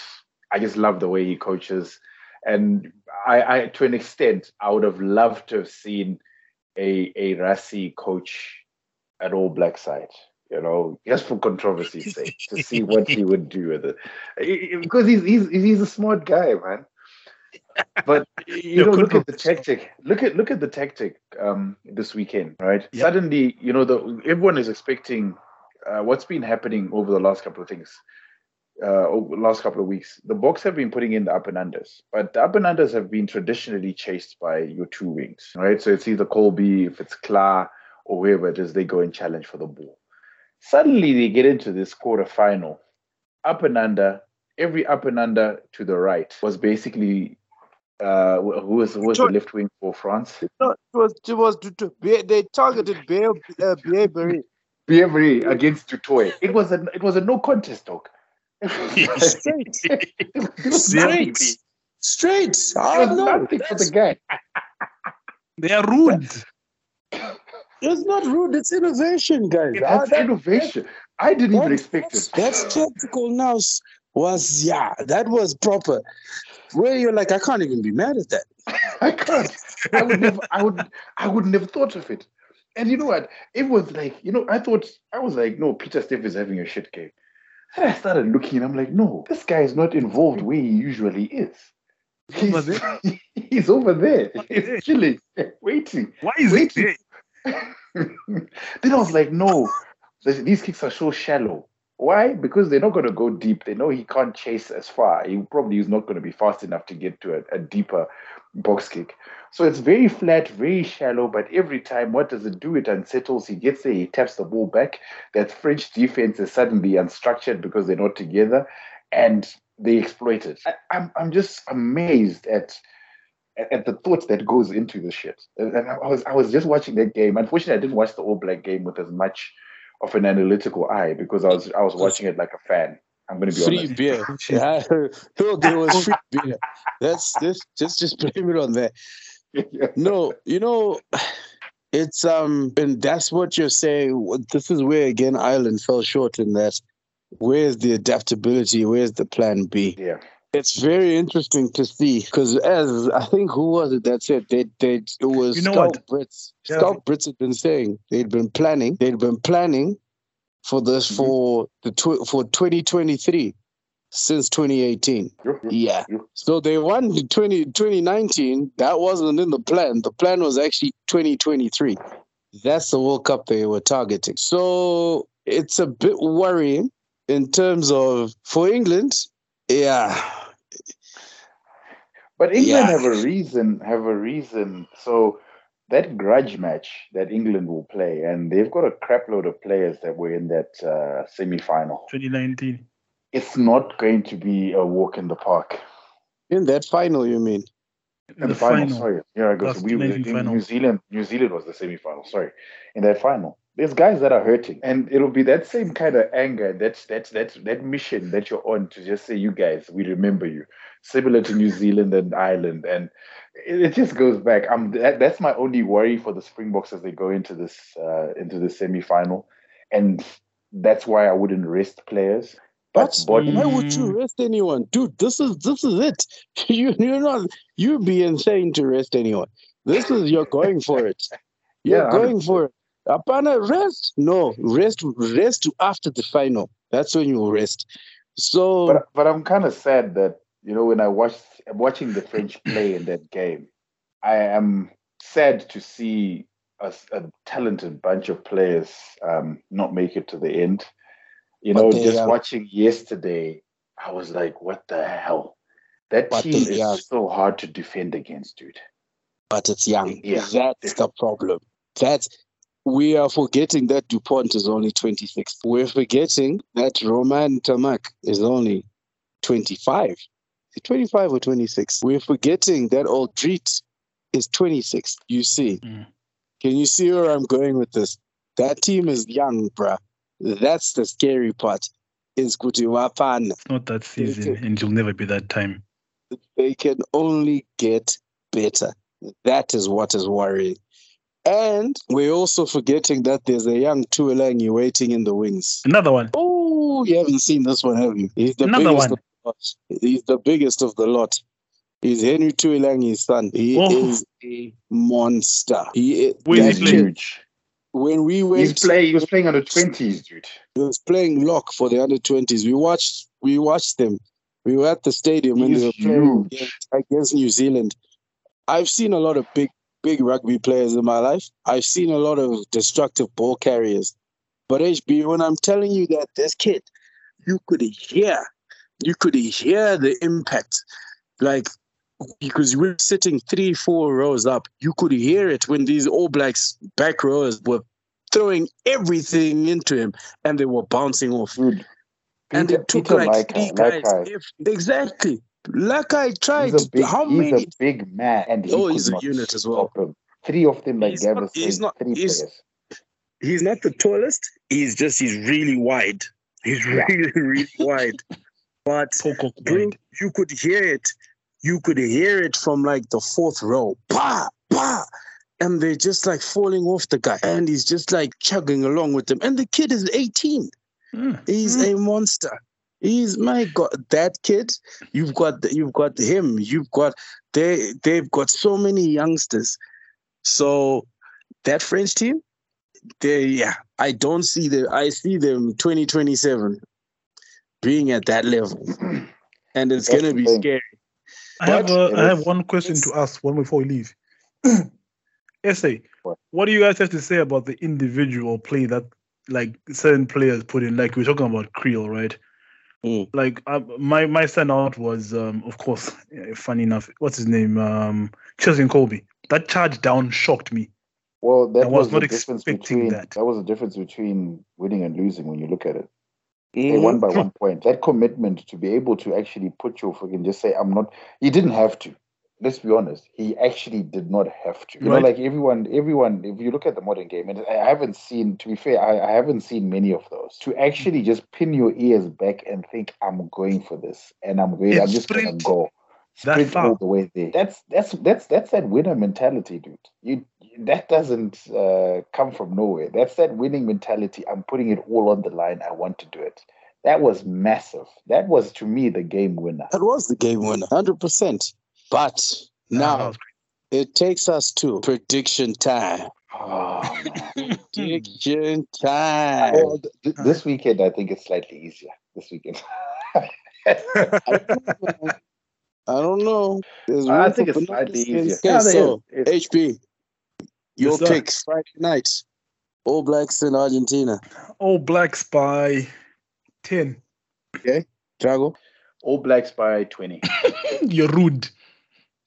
I just love the way he coaches. And I, I to an extent, I would have loved to have seen a a Rassie coach at All Black side you know, just for controversy's sake, to see what he would do with it, because he's he's he's a smart guy, man. But you know, look at the tactic. Look at look at the tactic um, this weekend, right? Yep. Suddenly, you know, the everyone is expecting uh, what's been happening over the last couple of things. Uh, over the last couple of weeks, the Boks have been putting in the up and unders, but the up and unders have been traditionally chased by your two wings, right? So it's either Kolbe, if it's Klaar, or whoever it is, they go and challenge for the ball. Suddenly they get into this quarter final, up and under, every up and under to the right was basically uh, who was who was the left wing for France? No, it was it was they targeted Bear uh, Bièvre against du Toit. It was a it was a no contest talk. straight, straight, straight. I don't know. Nothing for the guy. They are rude. It's not rude. It's innovation, guys. That's that, innovation. I didn't even expect it. That's tactical now. Was yeah, that was proper. Where you're like, I can't even be mad at that. I can't. I would never. I would. I would never thought of it. And you know what? It was like you know. I thought I was like, no, Pieter-Steph is having a shit game. And I started looking, and I'm like, no, this guy is not involved where he usually is. He's over there. he's over there. He's chilling, waiting. Why is he waiting? he then I was like, no, these kicks are so shallow. Why? Because they're not going to go deep. They know he can't chase as far. He probably is not going to be fast enough to get to a, a deeper box kick. So it's very flat, very shallow. But every time, what does it do? It unsettles. He gets there, he taps the ball back. That French defense is suddenly unstructured because they're not together, and they exploit it. I, I'm I'm just amazed at at the thought that goes into the shit. And I was I was just watching that game. Unfortunately, I didn't watch the All Black game with as much of an analytical eye because I was I was watching it like a fan. I'm going to be free honest. beer. yeah, no, there was free beer. That's this. Just just blame it on that. No, you know, it's um, and that's what you're saying. This is where again Ireland fell short in that. Where's the adaptability? Where's the plan B? Yeah. It's very interesting to see because, as I think, who was it that said they they it was you know Scout what? Brits. Yeah. Schalk Brits had been saying they'd been planning. They'd been planning for this mm-hmm. for the tw- for 2023 since 2018. Yeah. So they won 20, 2019. That wasn't in the plan. The plan was actually 2023. That's the World Cup they were targeting. So it's a bit worrying in terms of for England. Yeah but England yeah. have a reason, have a reason. So that grudge match that England will play, and they've got a crapload of players that were in that uh, semi-final. 2019. It's not going to be a walk in the park. In that final, you mean? In the, the final, final, sorry. Yeah, I go. So we, New Zealand, New Zealand was the semi-final. Sorry, in that final, there's guys that are hurting, and it'll be that same kind of anger. That's that's that's that mission that you're on to just say, you guys, we remember you similar to New Zealand and Ireland, and it, it just goes back. Um, that, that's my only worry for the Springboks as they go into this uh, into the semi final, and that's why I wouldn't rest players. But body, why would you rest anyone, dude? This is this is it. You you're not you'd be insane to rest anyone. This is you're going for it. You're yeah, going 100%. for it. Apana rest? No, rest rest after the final. That's when you rest. So, but but I'm kind of sad that you know, when I watched watching the French play in that game, I am sad to see a, a talented bunch of players um, not make it to the end. You know, just are. watching yesterday, I was like, "What the hell?" That but team is are. so hard to defend against, dude. But it's young. Yeah, that's the problem. That's we are forgetting that Dupont is only 26. We're forgetting that Romain Ntamack is only 25. 25 or 26. We're forgetting that Alldritt is 26. You see. Mm. Can you see where I'm going with this? That team is young, bruh. That's the scary part. Is Kutiwapan. It's not that season, and you'll never be that time. They can only get better. That is what is worrying. And we're also forgetting that there's a young Tuilagi waiting in the wings. Another one. Oh, Ooh, you haven't seen this one, have you? He's the Another biggest one. of the lot. He's the biggest of the lot. He's Henry Tuilagi's son. He Oh. is a monster. He is, Where is That's he playing? huge. when we He's went play. He was playing under twenties, dude. he was playing lock for the under twenties. We watched we watched them. We were at the stadium when they were playing huge. against, against New Zealand. I've seen a lot of big big rugby players in my life. I've seen a lot of destructive ball carriers. But HB, when I'm telling you that this kid, you could hear, you could hear the impact. Like because we're sitting three, four rows up, you could hear it when these All Blacks back rowers were throwing everything into him and they were bouncing off. Dude. and Peter, it took Peter like Lakai- three guys. If, exactly. Like I tried. He's a big, How he's many? a big man, and he Oh, could he's a not unit as well. him. Three of them, like He's Gavin not- he's not- three he's- players. He's not the tallest. He's just he's really wide. He's Yeah. really really wide. But Poco bro, you could hear it. You could hear it from like the fourth row. Pa, pa. And they're just like falling off the guy. And he's just like chugging along with them. And the kid is 18. Mm. He's a monster. He's my God. That kid, you've got you've got him. You've got they they've got so many youngsters. So that French team, they yeah, I don't see them. I see them 2027 being at that level. And it's That's gonna be thing. scary. I have But uh, it I have one question to ask one before we leave. Essay. What? What do you guys have to say about the individual play that like certain players put in? Like we are talking about Kriel, right? Mm. Like uh, my my standout was um of course funny enough what's his name um Cheslin Kolbe. That charge down shocked me. Well, that I was was, not the difference expecting between that. that. was the difference between winning and losing when you look at it. They Mhm. won by one point. That commitment to be able to actually put your fucking just say I'm not. He didn't have to. Let's be honest. He actually did not have to. You Right. know, like everyone, everyone. If you look at the modern game, and I haven't seen. To be fair, I, I haven't seen many of those. To actually just pin your ears back and think I'm going for this, and I'm going. And I'm just gonna go. that Sprint far. all the way there. That's that's that's that's that winner mentality, dude. You that doesn't uh, come from nowhere. That's that winning mentality. I'm putting it all on the line. I want to do it. That was massive. That was to me the game winner. That was the game winner, 100%. But now oh, it takes us to prediction time. Oh. Prediction time. well, th- th- this weekend I think it's slightly easier. This weekend. I don't know. There's I think it's slightly easier. Okay, Yeah, so is. It's- HB, your Yes, picks Friday night. All Blacks in Argentina. All Blacks by ten. Okay. Drago. All Blacks by twenty. You're rude.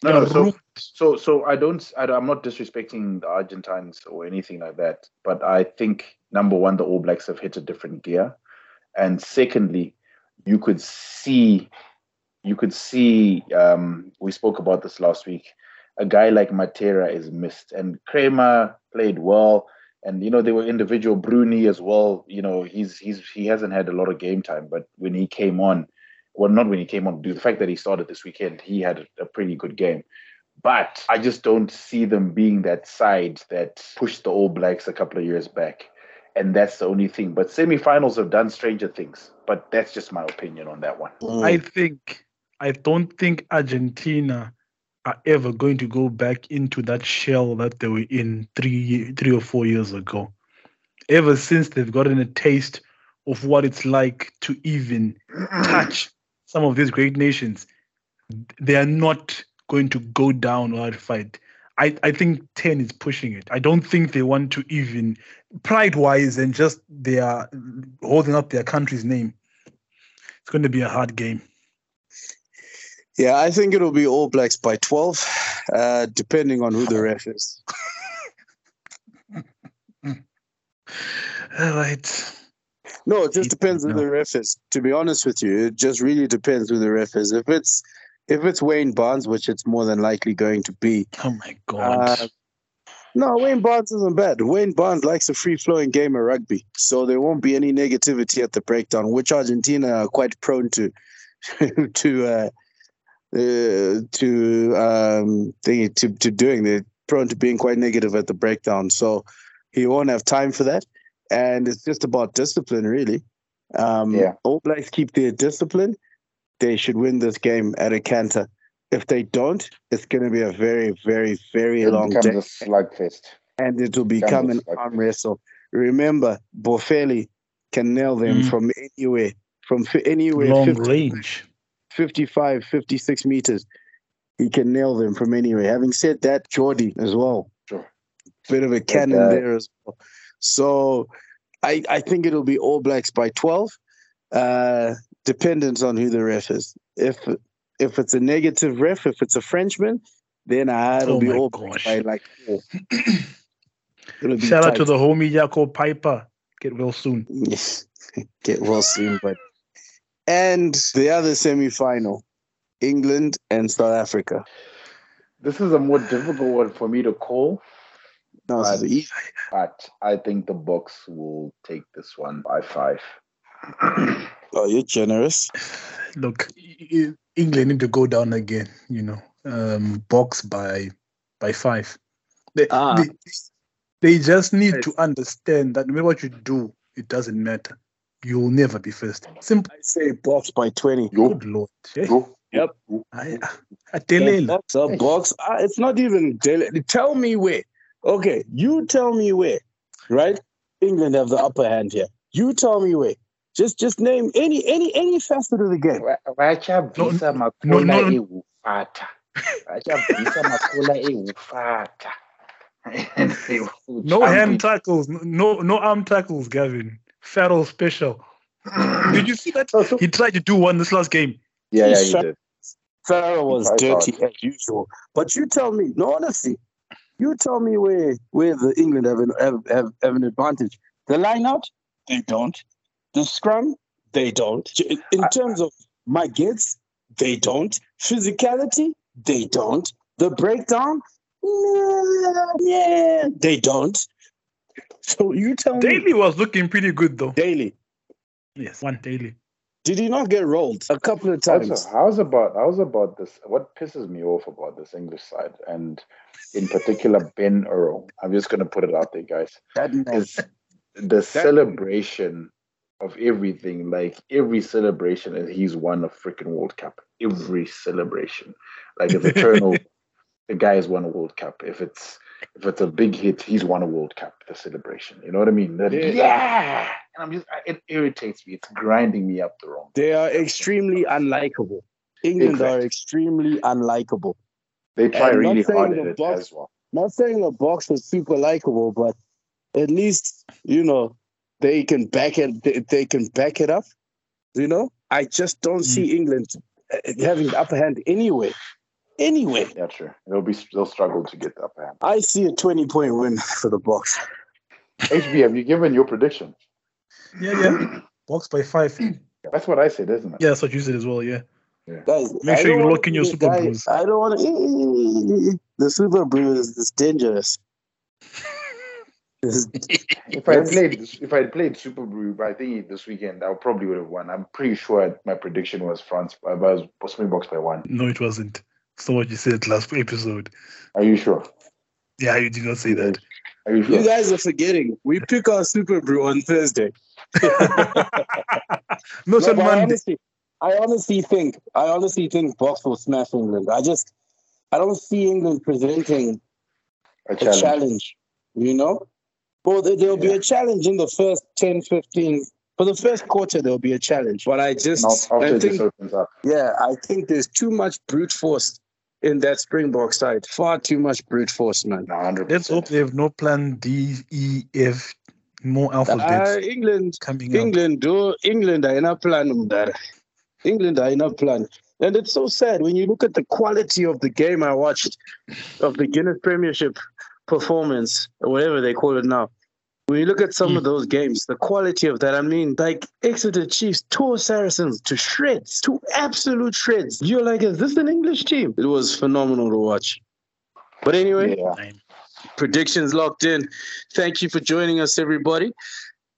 No, no, so. So, so I don't, I, am not disrespecting the Argentines or anything like that, but I think number one, the All Blacks have hit a different gear, and secondly, you could see, you could see. Um, we spoke about this last week. A guy like Matera is missed, and Kremer played well, and you know there were individual Bruni as well. You know he's he's he hasn't had a lot of game time, but when he came on, well, not when he came on, due to the fact that he started this weekend, he had a, a pretty good game. But I just don't see them being that side that pushed the All Blacks a couple of years back. And that's the only thing. But semifinals have done stranger things. But that's just my opinion on that one. Mm. I think I don't think Argentina are ever going to go back into that shell that they were in three three or four years ago. Ever since they've gotten a taste of what it's like to even touch some of these great nations, they are not going to go down or fight. I, I think 10 is pushing it. I don't think they want to even pride wise and just they are holding up their country's name. It's going to be a hard game. Yeah, I think it'll be All Blacks by 12, uh, depending on who the ref is. All right. No, it just depends who the ref is. To be honest with you, it just really depends who the ref is. If it's if it's Wayne Barnes, which it's more than likely going to be, Oh my God. Uh, no, Wayne Barnes isn't bad. Wayne Barnes likes a free flowing game of rugby, so there won't be any negativity at the breakdown, which Argentina are quite prone to to uh, uh, to um to to doing. They're prone to being quite negative at the breakdown, so he won't have time for that. And it's just about discipline, really. Um, Yeah. All Blacks keep their discipline. They should win this game at a canter. If they don't, it's going to be a very, very, very It long becomes day, a slugfest. and it will become an arm wrestle. Remember, Boffelli can nail them Mm. from anywhere, from fi- anywhere, Long 50, range. 55, 56 meters. He can nail them from anywhere. Having said that, Jordie as well Sure. bit of a cannon guy. there as well. So I, I think it'll be All Blacks by 12, uh, dependent on who the ref is. If if it's a negative ref, if it's a Frenchman, then uh, it'll Oh be All gosh. Blacks by like four. it'll Shout out to the homie Jacob Piper. Get well soon. Yes. Get well soon, but and the other semi-final, England and South Africa. This is a more difficult one for me to call, No, this is easy. but I think the Bucks will take this one by five. Oh, you're generous. Look, England need to go down again. You know, um, Boks by by five. They, Ah. they, they just need to understand that no matter what you do, it doesn't matter. You will never be first. Simple. I say Boks by 20. Yo, Good lord. Eh? yo, Yep. yo. I, The Atelela. Boks, the Boks. Uh, it's not even. dele- Tell me where. Okay, you tell me where. Right? England have the upper hand here. You tell me where. Just, just name any, any, any facet of the game. Wa- Wachavisa no, makula no. ewufata. Wachavisa makula ewufata. And No hand tackles. No, no arm tackles, Gavin. Farrell special. Did you see that? So- so- He tried to do one this last game. Yeah, yeah, he did. Farrell was dirty as usual. But you tell me, no, honestly, you tell me where where the England have an have, have, have an advantage. The line out, they don't. The scrum, they don't. In terms of my gets, they don't. Physicality, they don't. The breakdown, yeah, yeah, they don't. So you tell me, Daly was looking pretty good though. Daly, Yes, one Daly. Did he not get rolled a couple of times? Also, how's about how's about this? What pisses me off about this English side, and in particular Ben Earl. I'm just gonna put it out there, guys. That man, Is the celebration of everything? Like every celebration, and he's won a freaking World Cup. Every celebration, like it's eternal. the guy has won a World Cup. If it's if it's a big hit, he's won a World Cup. The celebration, you know what I mean? That- Yeah. yeah. And I'm just, it irritates me. It's grinding me up the wrong. They are extremely unlikable. England are extremely unlikable. They try And really hard at it Boks- as well. Not saying the Boks was super likable, but at least you know they can back it. They, they can back it up. You know, I just don't see England uh, having the upper hand anyway. Anyway, Yeah, sure. They'll be they'll struggle to get that upper hand. I see a twenty point win for the Boks. HB, have you given your prediction? Yeah, yeah. Boks by five. Yeah, That's what I said, isn't it? Yeah, that's what you said as well. Yeah. Guys, Make sure you wanna lock in your the Super guy- Brews. I don't want to. The SuperBru is, is dangerous. If I had played if I had played SuperBru, I think this weekend I probably would have won. I'm pretty sure my prediction was France by was Springboks by one. No, it wasn't. So what you said last episode. Are you sure? Yeah, you did not say that. Are you sure? You guys are forgetting. We pick our SuperBru on Thursday. no, No, said but I honestly, I honestly think, I honestly think Boks will smash England. I just, I don't see England presenting a a challenge. challenge, you know? Well, there, there'll be Yeah. a challenge in the first 10, 15, for the first quarter, there'll be a challenge. But I just, And after I it just think, up. yeah, I think there's too much brute force in that Springbok side. Far too much brute force, man. No, hundred Let's hope they have no plan D, E, F, more Uh, alphabets England, coming up. England, do England are in a plan, Mdara. England are in a plan. And it's so sad when you look at the quality of the game I watched of the Guinness Premiership performance, or whatever they call it now. When you look at some of those games, the quality of that, I mean, like Exeter Chiefs tore Saracens to shreds, to absolute shreds. You're like, is this an English team? It was phenomenal to watch. But anyway, Yeah. predictions locked in. Thank you for joining us, everybody.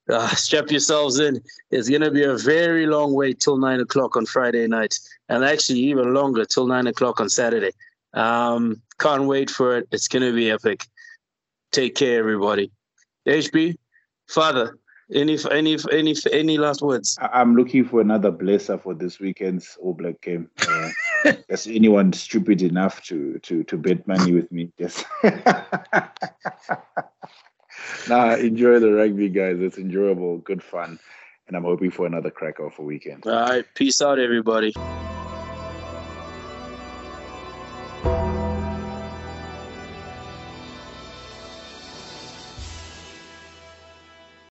Uh, strap yourselves in. It's going to be a very long wait till nine o'clock on Friday night, and actually even longer till nine o'clock on Saturday. Um, can't wait for it. It's going to be epic. Take care, everybody. HB, Father, Any any any any last words? I'm looking for another blesser for this weekend's All Black game. Uh, is anyone stupid enough to to to bet money with me? Yes. nah, enjoy the rugby, guys. It's enjoyable, good fun, and I'm hoping for another cracker of a weekend. All right, peace out, everybody.